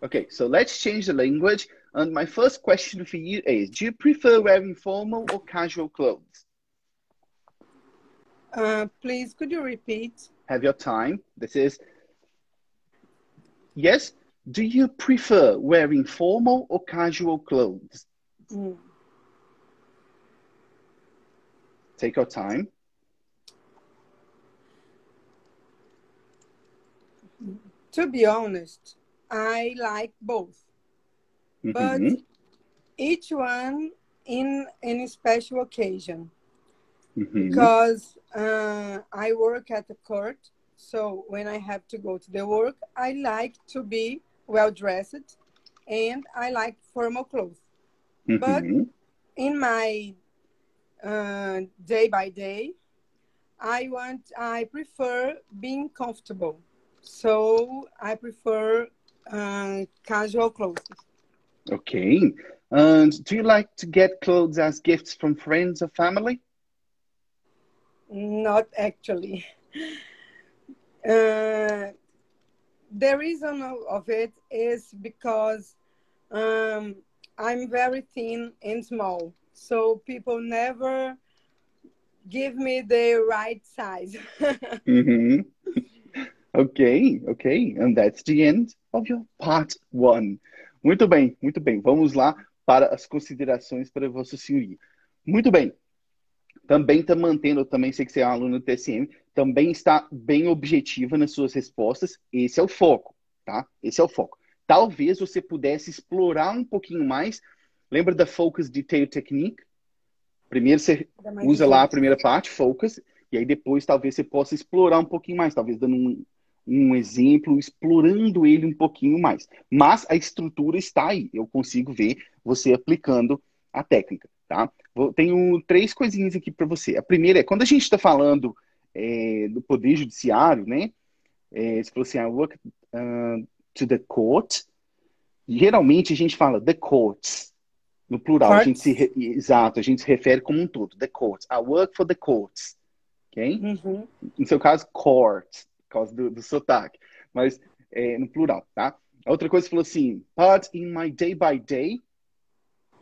B: Okay, so let's change the language. And my first question for you is Do you prefer wearing formal or casual clothes?
F: Uh, please, could you repeat?
B: Have your time. This is Yes. Do you prefer wearing formal or casual clothes?
F: Mm.
B: Take your time.
F: To be honest, I like both, but
B: Mhm,
F: each one in any special occasion.
B: Mhm.
F: Because uh, I work at the court, so when I have to go to the work, I like to be well dressed, and I like formal clothes. but-
B: Mhm.
F: in my uh, day by day, I want I prefer being comfortable. So I prefer uh, casual clothes.
B: Okay. And do you like to get clothes as gifts from friends or family?
F: Not actually. Uh, the reason of, it is because um, I'm very thin and small, so people never give me the right size.
B: Mhm. Ok, ok. And that's the end of your part one. Muito bem, muito bem. Vamos lá para as considerações para Vossa Senhoria. Muito bem. Também está mantendo, eu também sei que você é um aluno do TSM, também está bem objetiva nas suas respostas. Esse é o foco, tá? Esse é o foco. Talvez você pudesse explorar um pouquinho mais. Lembra da Focus Detail Technique? Primeiro você usa lá a primeira parte, focus, e aí depois talvez você possa explorar um pouquinho mais, talvez dando um, um exemplo, explorando ele um pouquinho mais. Mas a estrutura está aí, eu consigo ver você aplicando a técnica, tá? Tenho três coisinhas aqui para você. A primeira é, quando a gente está falando é, do poder judiciário, né? É, você falou assim, I work uh, to the court. Geralmente a gente fala the courts, No plural, a gente se re- exato, a gente se refere como um todo. The courts. I work for the courts. Ok?
F: Uhum.
B: No seu caso, court, por causa do, do sotaque. Mas é, no plural, tá? A outra coisa, você falou assim, but in my day by day.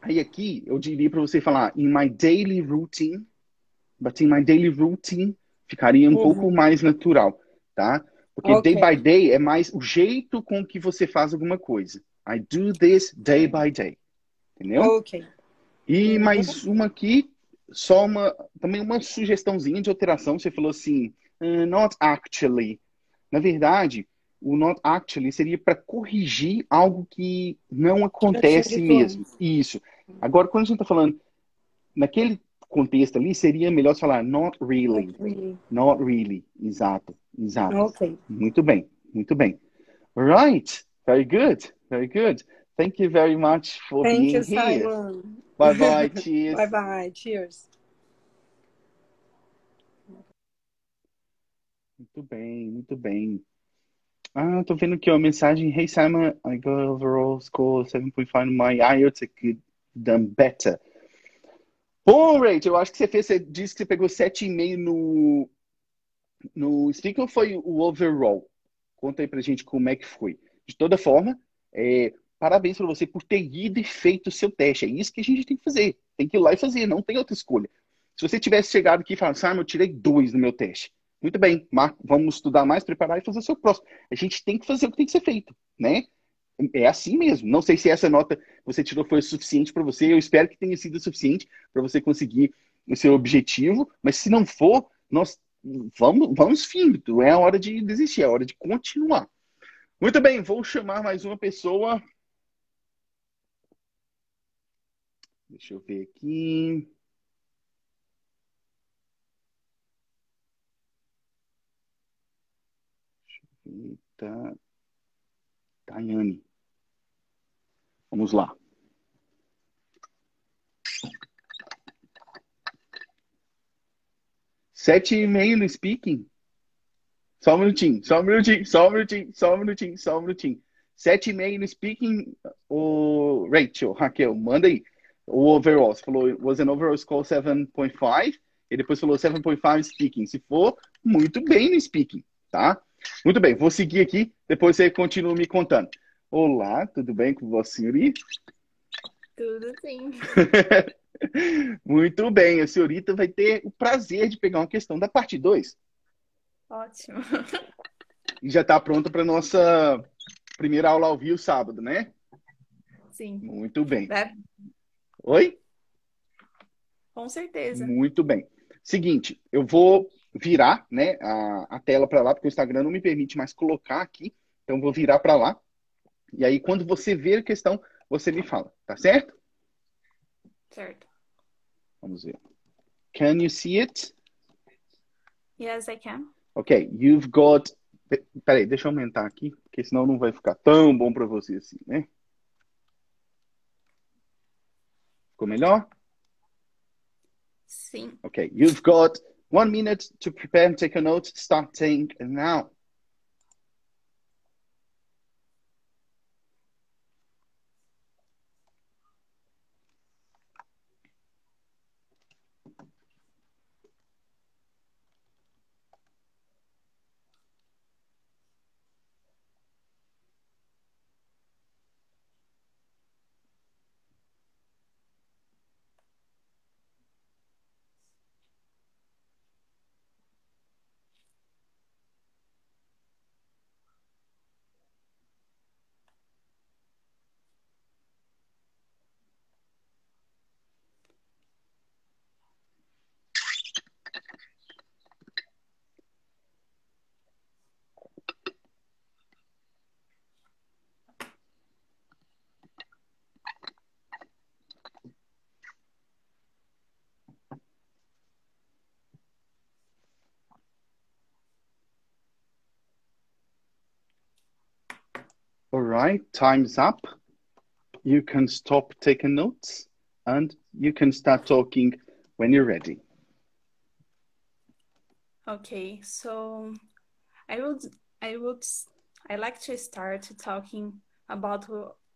B: Aí aqui, eu diria para você falar, in my daily routine. But in my daily routine, ficaria um
F: Uhum.
B: pouco mais natural, tá? Porque
F: Ok.
B: day by day é mais o jeito com que você faz alguma coisa. I do this day by day. Entendeu?
F: Ok.
B: E
F: Uhum.
B: mais uma aqui, só uma, também uma sugestãozinha de alteração. Você falou assim, "Uh, not actually. Na verdade, o not actually seria para corrigir algo que não acontece mesmo. Isso. Agora, quando a gente está falando naquele contexto ali, seria melhor falar not really.
F: Really.
B: Not really. Exato. Exato.
F: Ok.
B: Muito bem, muito bem. Right. Very good. Very good. Thank you very much for
F: Thank
B: being
F: you,
B: here.
F: Simon.
B: Bye bye. Cheers.
F: Bye bye. Cheers.
B: Muito bem, muito bem. Ah, tô vendo aqui ó, mensagem. Hey Simon, I got overall score 7.5 no my IELTS. I could done better. Bom, Rachel, eu acho que você fez, você disse que você pegou 7,5 no, no speaking ou foi o overall? Conta aí pra gente como é que foi. De toda forma, é, parabéns pra você por ter ido e feito o seu teste. É isso que a gente tem que fazer. Tem que ir lá e fazer, não tem outra escolha. Se você tivesse chegado aqui e falado, Simon, eu tirei dois no meu teste. Muito bem, Marco, vamos estudar mais, preparar e fazer o seu próximo. A gente tem que fazer o que tem que ser feito, né? É assim mesmo. Não sei se essa nota que você tirou foi suficiente para você. Eu espero que tenha sido suficiente para você conseguir o seu objetivo. Mas se não for, nós vamos, vamos firme. Não é a hora de desistir, é a hora de continuar. Muito bem, vou chamar mais uma pessoa. Deixa eu ver aqui. Eita. Tayane. Vamos lá. Sete e meio no speaking. Só um minutinho, só um minutinho, só um minutinho, só um minutinho, só um minutinho. Sete e meio no speaking, o Rachel, Raquel, manda aí. O overall, você falou, was an overall score 7.5, e depois falou 7.5 speaking. Se for, muito bem no speaking, tá? Muito bem, vou seguir aqui, depois você continua me contando. Olá, tudo bem com você, senhorita?
G: Tudo sim.
B: Muito bem, a senhorita vai ter o prazer de pegar uma questão da parte 2
G: Ótimo.
B: e já está pronta para nossa primeira aula ao vivo sábado, né?
G: Sim.
B: Muito bem.
G: Vai-
B: Oi?
G: Com certeza.
B: Muito bem. Seguinte, eu vou virar né, a, a tela para lá, porque o Instagram não me permite mais colocar aqui. Então, vou virar para lá. E aí, quando você ver a questão, você me fala, tá certo?
G: Certo.
B: Vamos ver. Can you see it?
G: Yes, I can.
B: Ok, you've got. Pe- Peraí, deixa eu aumentar aqui, porque senão não vai ficar tão bom para você assim, né? Ficou melhor?
G: Sim.
B: Okay, you've got one minute to prepare and take a note, starting now. All right, time's up. You can stop taking notes and you can start talking when you're ready.
G: Okay. So I would I would I like to start talking about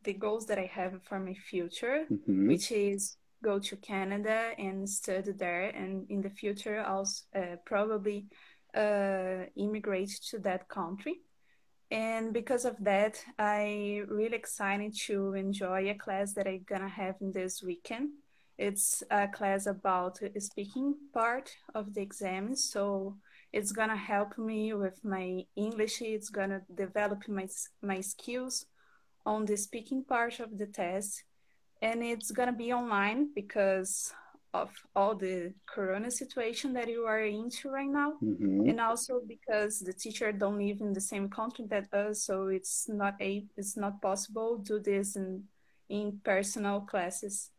G: the goals that I have for my future,
B: Uhum.
G: which is go to Canada and study there, and in the future also uh, probably uh, immigrate to that country. And because of that, I really excited to enjoy a class that I'm gonna have this weekend. It's a class about speaking part of the exam, so it's gonna help me with my English. It's gonna develop my my skills on the speaking part of the test, and it's gonna be online because of all the corona situation that you are into right now.
B: Uhum.
G: and also because the teacher don't live in the same country that us so it's not a it's not possible to do this in in personal classes.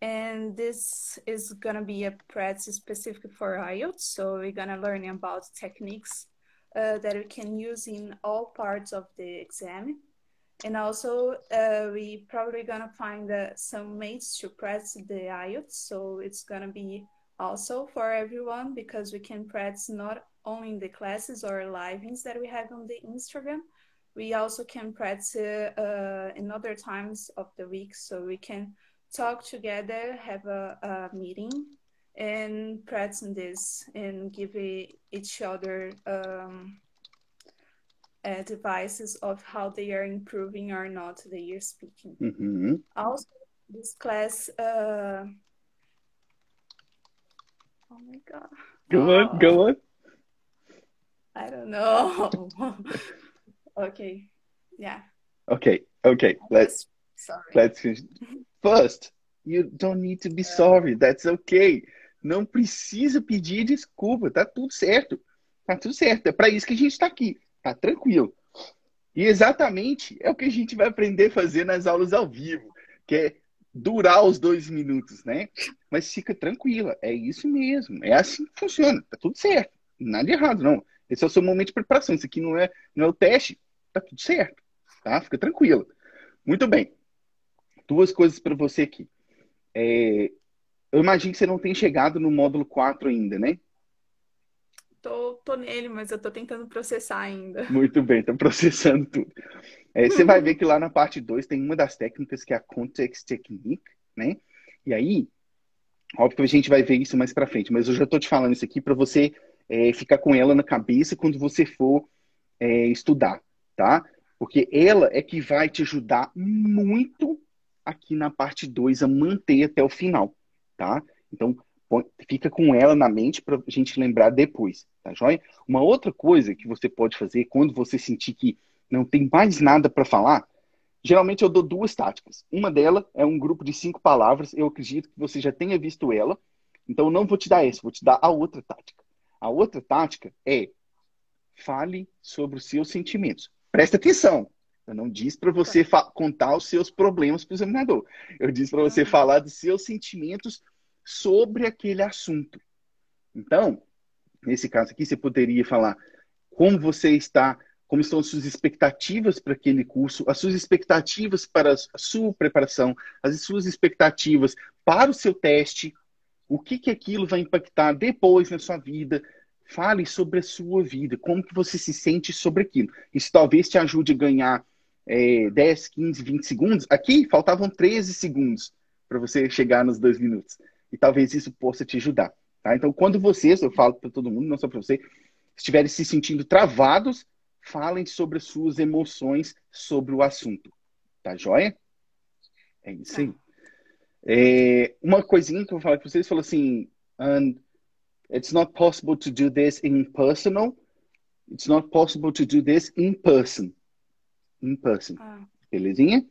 G: And this is gonna be a practice specific for IELTS so we're gonna learn about techniques uh, that we can use in all parts of the exam and also uh, we probably gonna find uh, some mates to practice the IELTS so it's gonna be also for everyone because we can practice not only in the classes or livings that we have on the Instagram. We also can practice uh, in other times of the week, so we can talk together, have a, a meeting, and practice this and give each other um, uh, devices of how they are improving or not their speaking.
B: Uhum.
G: Also, this class. Uh... Oh my god.
B: Go on,
G: Oh,
B: go on.
G: I don't know. okay. Yeah.
B: Okay, okay. Let's
G: Sorry.
B: let's finish. First, you don't need to be sorry. That's okay. Não precisa pedir desculpa. Tá tudo certo. Tá tudo certo. É para isso que a gente está aqui. Tá tranquilo. E exatamente é o que a gente vai aprender a fazer nas aulas ao vivo, que é durar os dois minutos, né? Mas fica tranquila, é isso mesmo, é assim que funciona, tá tudo certo, nada de errado, não. Esse é o seu momento de preparação, isso aqui não é, não é o teste, tá tudo certo, tá? Fica tranquila. Muito bem, duas coisas para você aqui. É, eu imagino que você não tem chegado no módulo 4 ainda, né?
G: Tô, tô nele, mas eu tô tentando processar ainda.
B: Muito bem, tá processando tudo. É, você vai ver que lá na parte 2 tem uma das técnicas que é a Context Technique, né? E aí, óbvio que a gente vai ver isso mais pra frente, mas eu já tô te falando isso aqui para você é, ficar com ela na cabeça quando você for é, estudar, tá? Porque ela é que vai te ajudar muito aqui na parte 2 a manter até o final, tá? Então, fica com ela na mente para a gente lembrar depois, tá joia? Uma outra coisa que você pode fazer quando você sentir que não tem mais nada para falar, geralmente eu dou duas táticas. Uma delas é um grupo de cinco palavras, eu acredito que você já tenha visto ela, então eu não vou te dar essa, vou te dar a outra tática. A outra tática é fale sobre os seus sentimentos. Presta atenção. Eu não disse para você contar os seus problemas para o examinador. Eu disse para você falar dos seus sentimentos sobre aquele assunto. Então, nesse caso aqui, você poderia falar como você está, como estão as suas expectativas para aquele curso, as suas expectativas para a sua preparação, as suas expectativas para o seu teste, o que que aquilo vai impactar depois na sua vida. Fale sobre a sua vida, como que você se sente sobre aquilo. Isso talvez te ajude a ganhar é, 10, 15, 20 segundos. Aqui faltavam 13 segundos para você chegar nos dois minutos. E talvez isso possa te ajudar. Tá? Então, quando vocês, eu falo para todo mundo, não só para você, estiverem se sentindo travados, falem sobre as suas emoções sobre o assunto. Tá joia? É isso aí. É, uma coisinha que eu vou falar para vocês, falou assim, and it's not possible to do this in personal, it's not possible to do this in person. In person.
G: Ah,
B: Belezinha?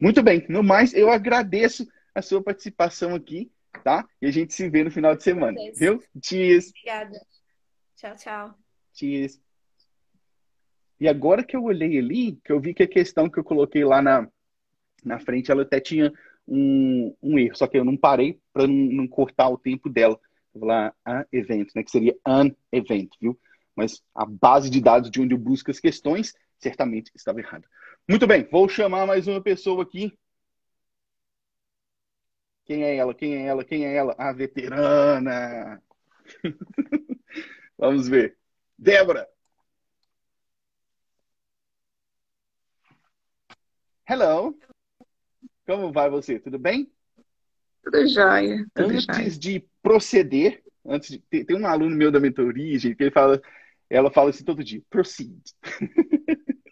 B: Muito bem. No mais, eu agradeço a sua participação aqui, tá? E a gente se vê no final de semana, viu? Cheers,
G: obrigada. Tchau, tchau.
B: cheers. E agora que eu olhei ali, que eu vi que a questão que eu coloquei lá na, na frente, ela até tinha um, um erro, só que eu não parei para não, não cortar o tempo dela. Eu vou lá, a event, né? Que seria an event, viu? Mas a base de dados de onde eu busco as questões certamente estava errada. Muito bem, vou chamar mais uma pessoa aqui. Quem é ela? Quem é ela? Quem é ela? A veterana. Vamos ver. Débora. Hello. Como vai você? Tudo bem?
H: Tudo jóia. Tudo
B: antes
H: jóia.
B: de proceder, antes de, tem, tem um aluno meu da mentoria, gente, que ele fala, ela fala assim todo dia, proceed.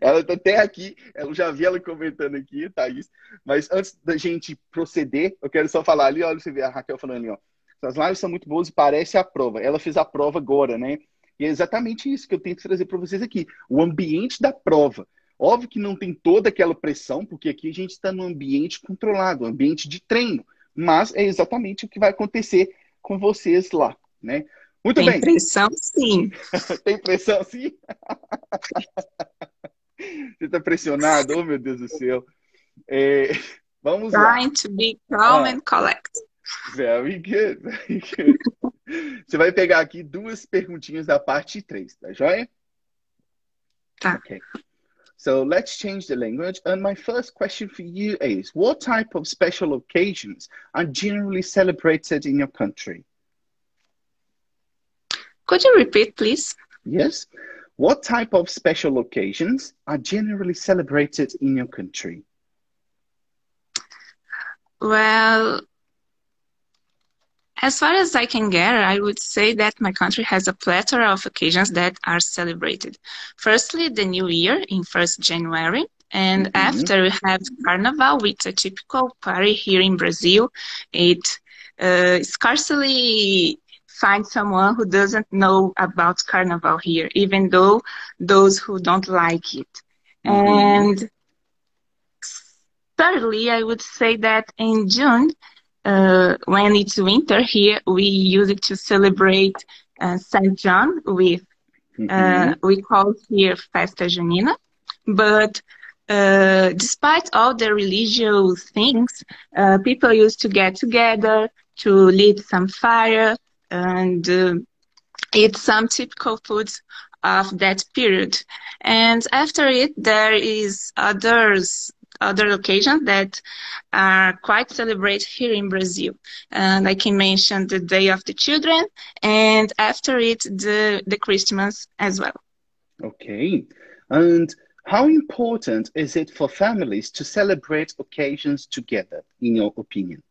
B: ela tá até aqui, eu já vi ela comentando aqui, Thaís, mas antes da gente proceder, eu quero só falar ali, olha, você vê a Raquel falando ali, ó, as lives são muito boas e parece a prova. Ela fez a prova agora, né? E é exatamente isso que eu tento trazer para vocês aqui, o ambiente da prova. Óbvio que não tem toda aquela pressão, porque aqui a gente está num ambiente controlado, um ambiente de treino. Mas é exatamente o que vai acontecer com vocês lá, né? Muito
H: Tem
B: bem.
H: pressão, sim.
B: tem pressão, sim? Você está pressionado? Oh, meu Deus do céu. É, vamos lá.
H: Trying to be calm
B: Ah.
H: and collect.
B: Very good, very good. Você vai pegar aqui duas perguntinhas da parte 3, tá joia?
H: Tá.
B: Okay. So let's change the language. And my first question for you is What type of special occasions are generally celebrated in your country?
H: Could you repeat, please?
B: Yes. What type of special occasions are generally celebrated in your country?
H: Well, as far as I can gather, I would say that my country has a plethora of occasions that are celebrated. Firstly, the New Year in 1st January, and
B: Mhm.
H: after we have Carnival, which is a typical party here in Brazil. It uh, scarcely find someone who doesn't know about Carnival here, even though those who don't like it.
B: Mhm.
H: And thirdly, I would say that in June, uh, when it's winter here, we use it to celebrate uh, Saint John with,
B: Mhm.
H: uh, we call here Festa Junina. But uh, despite all the religious things, uh, people used to get together to lit some fire and uh, eat some typical foods of that period. And after it, there is others other occasions that are quite celebrated here in Brazil. And I can mention the Day of the Children, and after it, the the Christmas as well.
B: Okay. And how important is it for families to celebrate occasions together, in your opinion?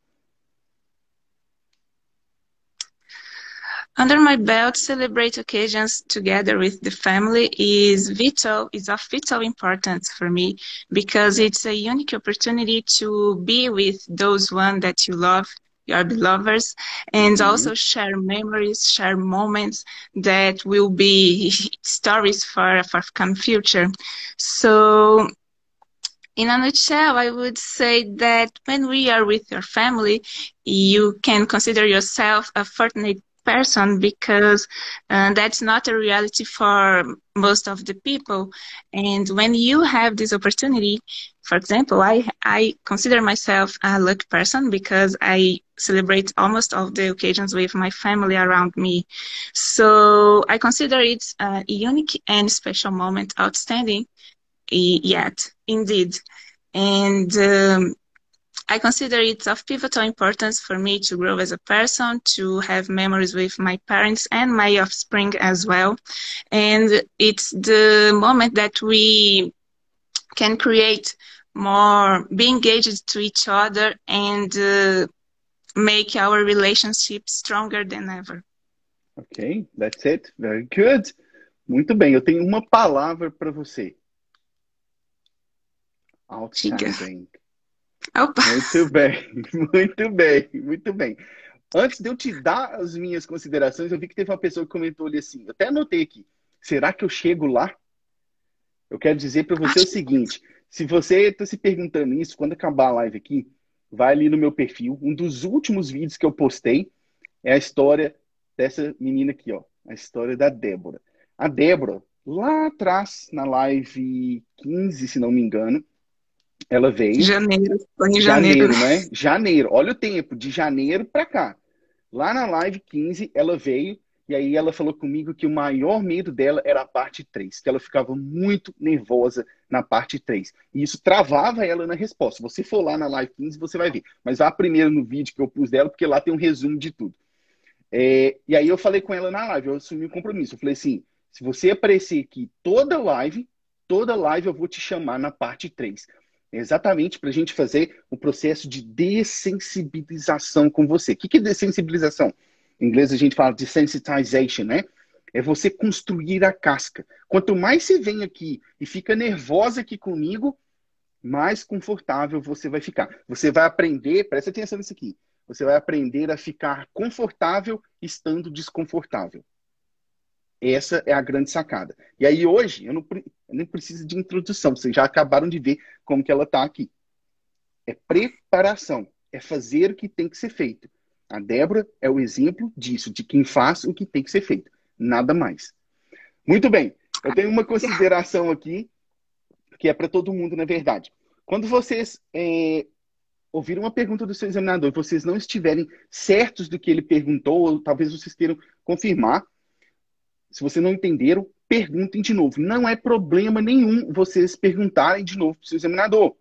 H: Under my belt, celebrate occasions together with the family is vital, is of vital importance for me because it's a unique opportunity to be with those one that you love, your beloveds, and
B: Mhm.
H: also share memories, share moments that will be stories for a forthcoming future. So in a nutshell, I would say that when we are with your family, you can consider yourself a fortunate person because uh, that's not a reality for most of the people. And when you have this opportunity, for example, I, I consider myself a lucky person because I celebrate almost all the occasions with my family around me. So I consider it a unique and special moment, outstanding yet, indeed. And um, I consider it of pivotal importance for me to grow as a person, to have memories with my parents and my offspring as well. And it's the moment that we can create more, be engaged to each other and uh, make our relationship stronger than ever.
B: Ok, that's it. Very good. Muito bem, eu tenho uma palavra para você. Outstanding.
H: Opa!
B: Muito bem, muito bem, muito bem. Antes de eu te dar as minhas considerações, eu vi que teve uma pessoa que comentou ali assim, eu até anotei aqui, será que eu chego lá? Eu quero dizer para você o seguinte, se você está se perguntando isso, quando acabar a live aqui, vai ali no meu perfil, um dos últimos vídeos que eu postei é a história dessa menina aqui, ó, a história da Débora. A Débora, lá atrás, na live 15, se não me engano, ela veio...
H: Janeiro, foi em janeiro.
B: Janeiro, né? Janeiro. Olha o tempo, de janeiro para cá. Lá na live 15, ela veio e aí ela falou comigo que o maior medo dela era a parte 3, que ela ficava muito nervosa na parte 3. E isso travava ela na resposta. Se você for lá na live 15, você vai ver. Mas vá primeiro no vídeo que eu pus dela, porque lá tem um resumo de tudo. É, e aí eu falei com ela na live, eu assumi um compromisso. Eu falei assim, se você aparecer aqui toda live, toda live eu vou te chamar na parte 3. Exatamente para a gente fazer o processo de dessensibilização com você. O que é dessensibilização? Em inglês a gente fala de sensitization, né? É você construir a casca. Quanto mais você vem aqui e fica nervosa aqui comigo, mais confortável você vai ficar. Você vai aprender, presta atenção nisso aqui. Você vai aprender a ficar confortável estando desconfortável. Essa é a grande sacada. E aí hoje, eu, não, nem preciso de introdução, vocês já acabaram de ver como que ela está aqui. É preparação, é fazer o que tem que ser feito. A Débora é o exemplo disso, de quem faz o que tem que ser feito. Nada mais. Muito bem, eu tenho uma consideração aqui, que é para todo mundo, na verdade. Quando vocês é, ouviram uma pergunta do seu examinador e vocês não estiverem certos do que ele perguntou, ou talvez vocês queiram confirmar, se vocês não entenderam, perguntem de novo. Não é problema nenhum vocês perguntarem de novo para o seu examinador,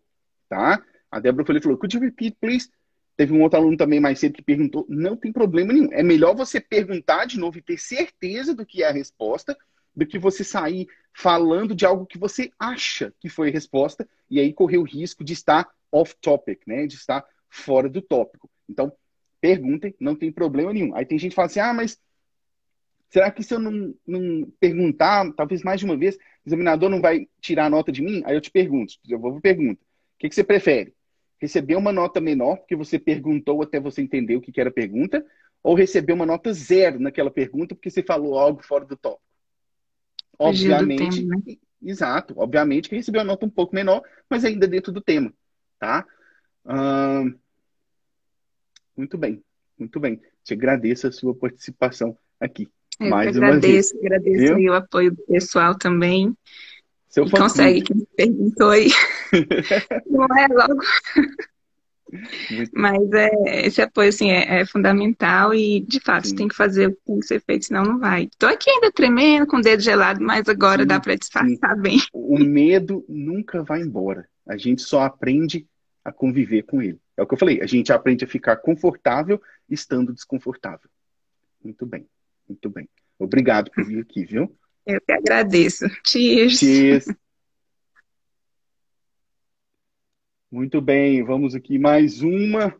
B: tá? A Débora falou, could you repeat, please? Teve um outro aluno também mais cedo que perguntou. Não tem problema nenhum. É melhor você perguntar de novo e ter certeza do que é a resposta do que você sair falando de algo que você acha que foi a resposta e aí correr o risco de estar off topic, né? De estar fora do tópico. Então, perguntem, não tem problema nenhum. Aí tem gente que fala assim: ah, mas Será que se eu não, não perguntar, talvez mais de uma vez, o examinador não vai tirar a nota de mim? Aí eu te pergunto, eu vou pergunta. O que, que você prefere? Receber uma nota menor, porque você perguntou até você entender o que, que era a pergunta, ou receber uma nota zero naquela pergunta, porque você falou algo fora do tópico? Obviamente, tema, né? exato. Obviamente que recebeu uma nota um pouco menor, mas ainda dentro do tema, tá? Hum, muito bem, muito bem. Te agradeço a sua participação aqui.
H: Eu Mais agradeço, agradeço o apoio do pessoal também. Seu consegue, que me perguntou aí. Não é logo. Mas é, esse apoio assim, é, é, fundamental e, de fato, Sim. tem que fazer o que tem que ser feito, senão não vai. Estou aqui ainda tremendo, com o dedo gelado, mas agora Sim. dá para disfarçar Sim. bem.
B: O medo nunca vai embora. A gente só aprende a conviver com ele. É o que eu falei, a gente aprende a ficar confortável estando desconfortável. Muito bem. Muito bem. Obrigado por vir aqui, viu?
H: Eu que agradeço. Cheers.
B: Cheers. Muito bem, vamos aqui mais uma.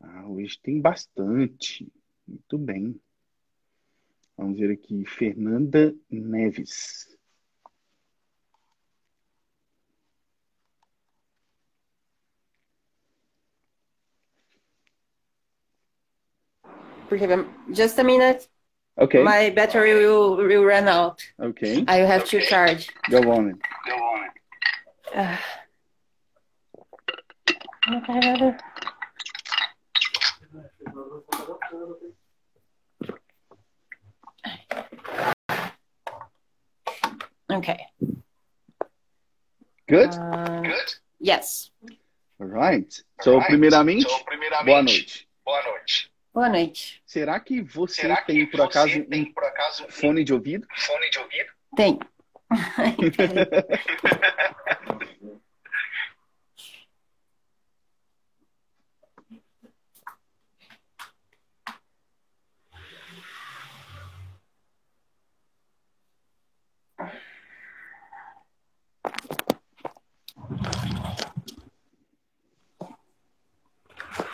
B: Ah, hoje tem bastante. Muito bem. Vamos ver aqui, Fernanda Neves.
I: Porque just a minute.
B: Okay.
I: My battery will, will run out.
B: Okay.
I: I have to charge.
B: Go on.
I: Go on. Uh, okay. Okay.
B: Good?
I: Uh, Good? Yes.
B: All right. So, right. primeiramente, so, primeiramente boa noite.
I: Boa noite. Boa noite.
B: Será que você Será que tem, por, acaso,
I: tem
B: um por acaso, fone de ouvido?
I: Fone de ouvido? Tem.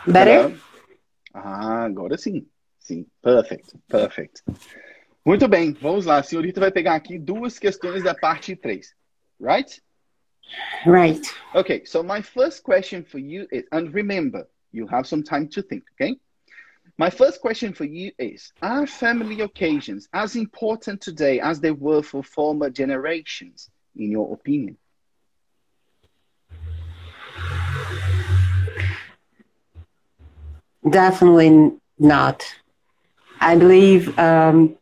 I: Better?
B: Ah, agora sim. Sim, perfect, perfect. Muito bem, vamos lá. A senhorita vai pegar aqui duas questões da parte 3. Right?
I: Right.
B: Okay, so my first question for you is, and remember, you have some time to think, okay? My first question for you is Are family occasions as important today as they were for former generations, in your opinion?
I: Definitely not. I believe um,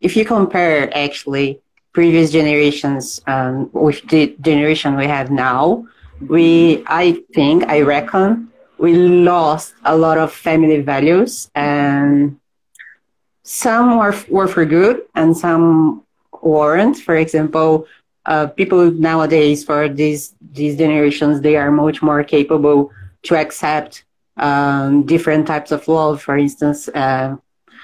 I: if you compare actually previous generations um, with the generation we have now, we I think I reckon we lost a lot of family values and some were were for good and some weren't. For example, uh, people nowadays for these these generations they are much more capable to accept um, different types of love, for instance, uh,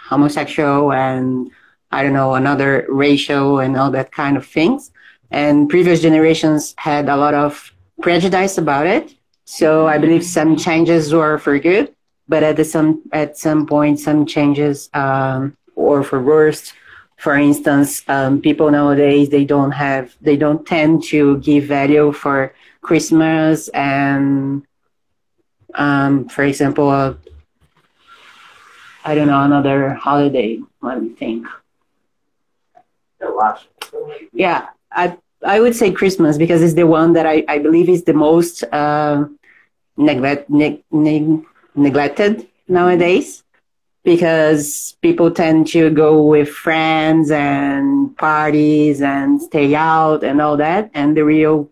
I: homosexual and I don't know, another ratio and all that kind of things. And previous generations had a lot of prejudice about it. So I believe some changes were for good, but at the some at some point some changes um, or for worse. For instance, um, people nowadays they don't have they don't tend to give value for Christmas and um, for example, uh, I don't know another holiday. Let me think. Yeah, I I would say Christmas because it's the one that I, I believe is the most uh, neglect, neg, neg, neglected nowadays because people tend to go with friends and parties and stay out and all that and the real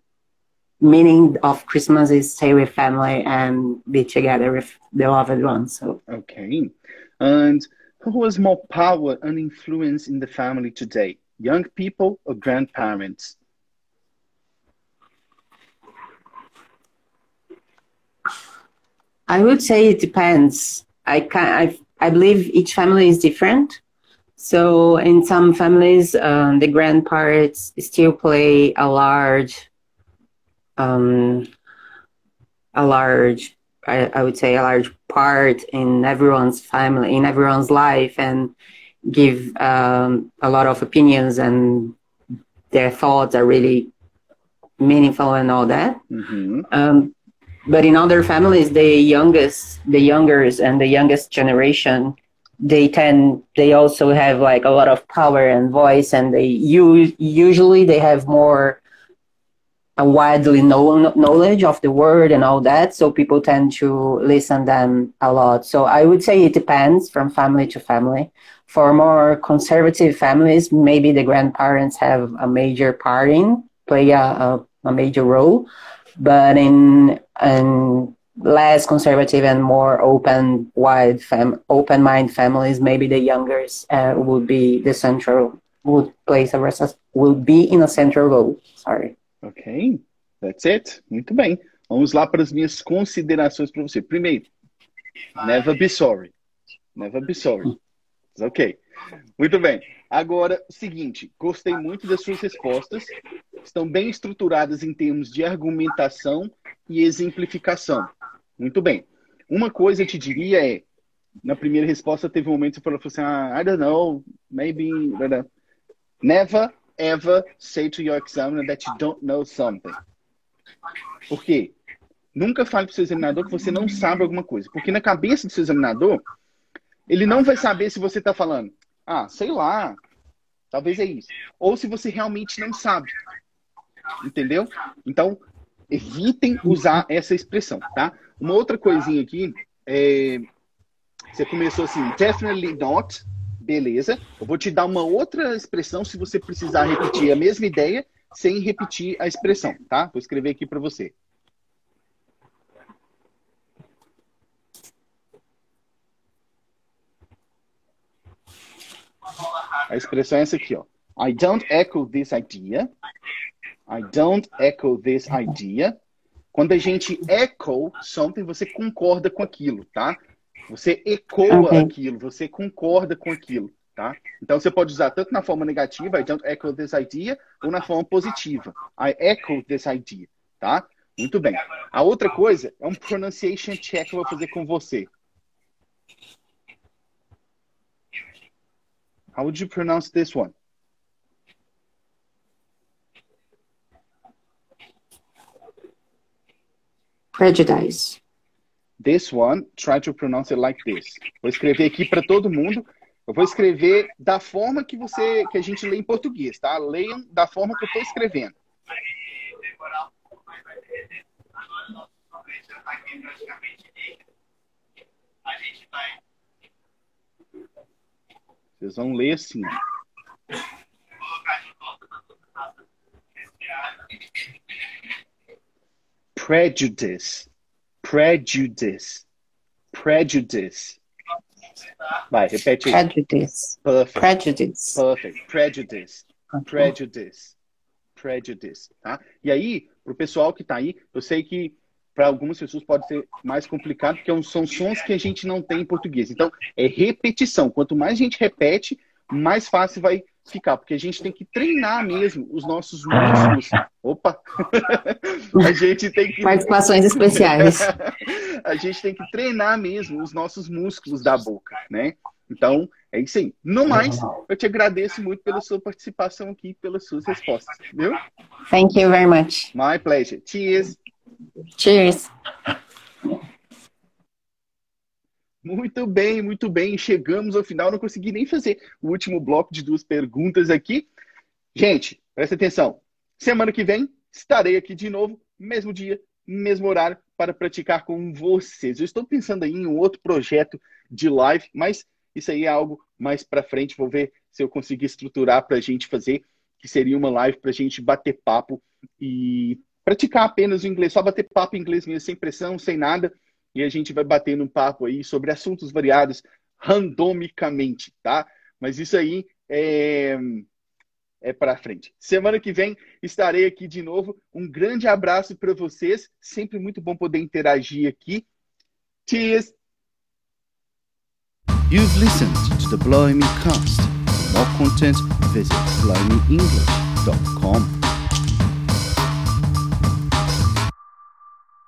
I: meaning of Christmas is stay with family and be together with the loved ones. So
B: okay, and who has more power and influence in the family today? Young people or grandparents?
I: I would say it depends. I can I I believe each family is different. So in some families, um, the grandparents still play a large, um, a large, I, I would say a large part in everyone's family, in everyone's life, and give um, a lot of opinions and their thoughts are really meaningful and all that.
B: Mm-hmm.
I: Um, but in other families, the youngest, the youngers and the youngest generation, they tend, they also have like a lot of power and voice, and they use, usually they have more a widely known knowledge of the word and all that. So people tend to listen them a lot. So I would say it depends from family to family. For more conservative families, maybe the grandparents have a major part in, play a, a, a major role. But in, in less conservative and more open, wide, fam- open mind families, maybe the youngers uh, would be the central, would place a, would be in a central role. Sorry.
B: Ok, that's it. Muito bem. Vamos lá para as minhas considerações para você. Primeiro, never be sorry. Never be sorry. Ok. Muito bem. Agora, seguinte, gostei muito das suas respostas. Estão bem estruturadas em termos de argumentação e exemplificação. Muito bem. Uma coisa eu te diria é, na primeira resposta teve um momento que você falou assim, ah, I don't know, maybe, never ever say to your examiner that you don't know something. Por quê? Nunca fale para o seu examinador que você não sabe alguma coisa. Porque na cabeça do seu examinador, ele não vai saber se você está falando, ah, sei lá, talvez é isso. Ou se você realmente não sabe. Entendeu? Então, evitem usar essa expressão, tá? Uma outra coisinha aqui, é... você começou assim, definitely not, beleza. Eu vou te dar uma outra expressão se você precisar repetir a mesma ideia sem repetir a expressão, tá? Vou escrever aqui para você. A expressão é essa aqui, ó. I don't echo this idea. I don't echo this idea. Quando a gente echo something, você concorda com aquilo, tá? Você ecoa okay. aquilo, você concorda com aquilo, tá? Então você pode usar tanto na forma negativa, I don't echo this idea, ou na forma positiva, I echo this idea, tá? Muito bem. A outra coisa é um pronunciation check que eu vou fazer com você. How would you pronounce this one?
I: Prejudice.
B: This one, try to pronounce it like this. Vou escrever aqui para todo mundo. Eu vou escrever da forma que você, que a gente lê em português, tá? Leiam da forma que eu estou escrevendo. Vocês vão ler assim. Prejudice. Prejudice. Prejudice. Vai, repete
I: aí. Prejudice.
B: Perfect.
I: Prejudice.
B: Perfect. Prejudice. Prejudice. Prejudice. Tá? E aí, pro pessoal que tá aí, eu sei que para algumas pessoas pode ser mais complicado, porque são sons que a gente não tem em português. Então, é repetição. Quanto mais a gente repete, mais fácil vai ficar, porque a gente tem que treinar mesmo os nossos músculos. Opa! a gente tem que.
I: Participações especiais.
B: a gente tem que treinar mesmo os nossos músculos da boca, né? Então, é isso aí. No mais, eu te agradeço muito pela sua participação aqui, pelas suas respostas, viu?
I: Thank you very much.
B: My pleasure. Cheers.
I: Cheers.
B: Muito bem, muito bem. Chegamos ao final. Não consegui nem fazer o último bloco de duas perguntas aqui. Gente, presta atenção. Semana que vem estarei aqui de novo, mesmo dia, mesmo horário, para praticar com vocês. Eu estou pensando aí em um outro projeto de live, mas isso aí é algo mais para frente. Vou ver se eu conseguir estruturar para a gente fazer, que seria uma live para a gente bater papo e praticar apenas o inglês, só bater papo em inglês mesmo, sem pressão, sem nada e a gente vai bater um papo aí sobre assuntos variados randomicamente, tá? Mas isso aí é, é para frente. Semana que vem estarei aqui de novo. Um grande abraço para vocês. Sempre muito bom poder interagir aqui. Cheers!
A: You've listened to the Blimey Cast. For more content, visit blimey.english.com.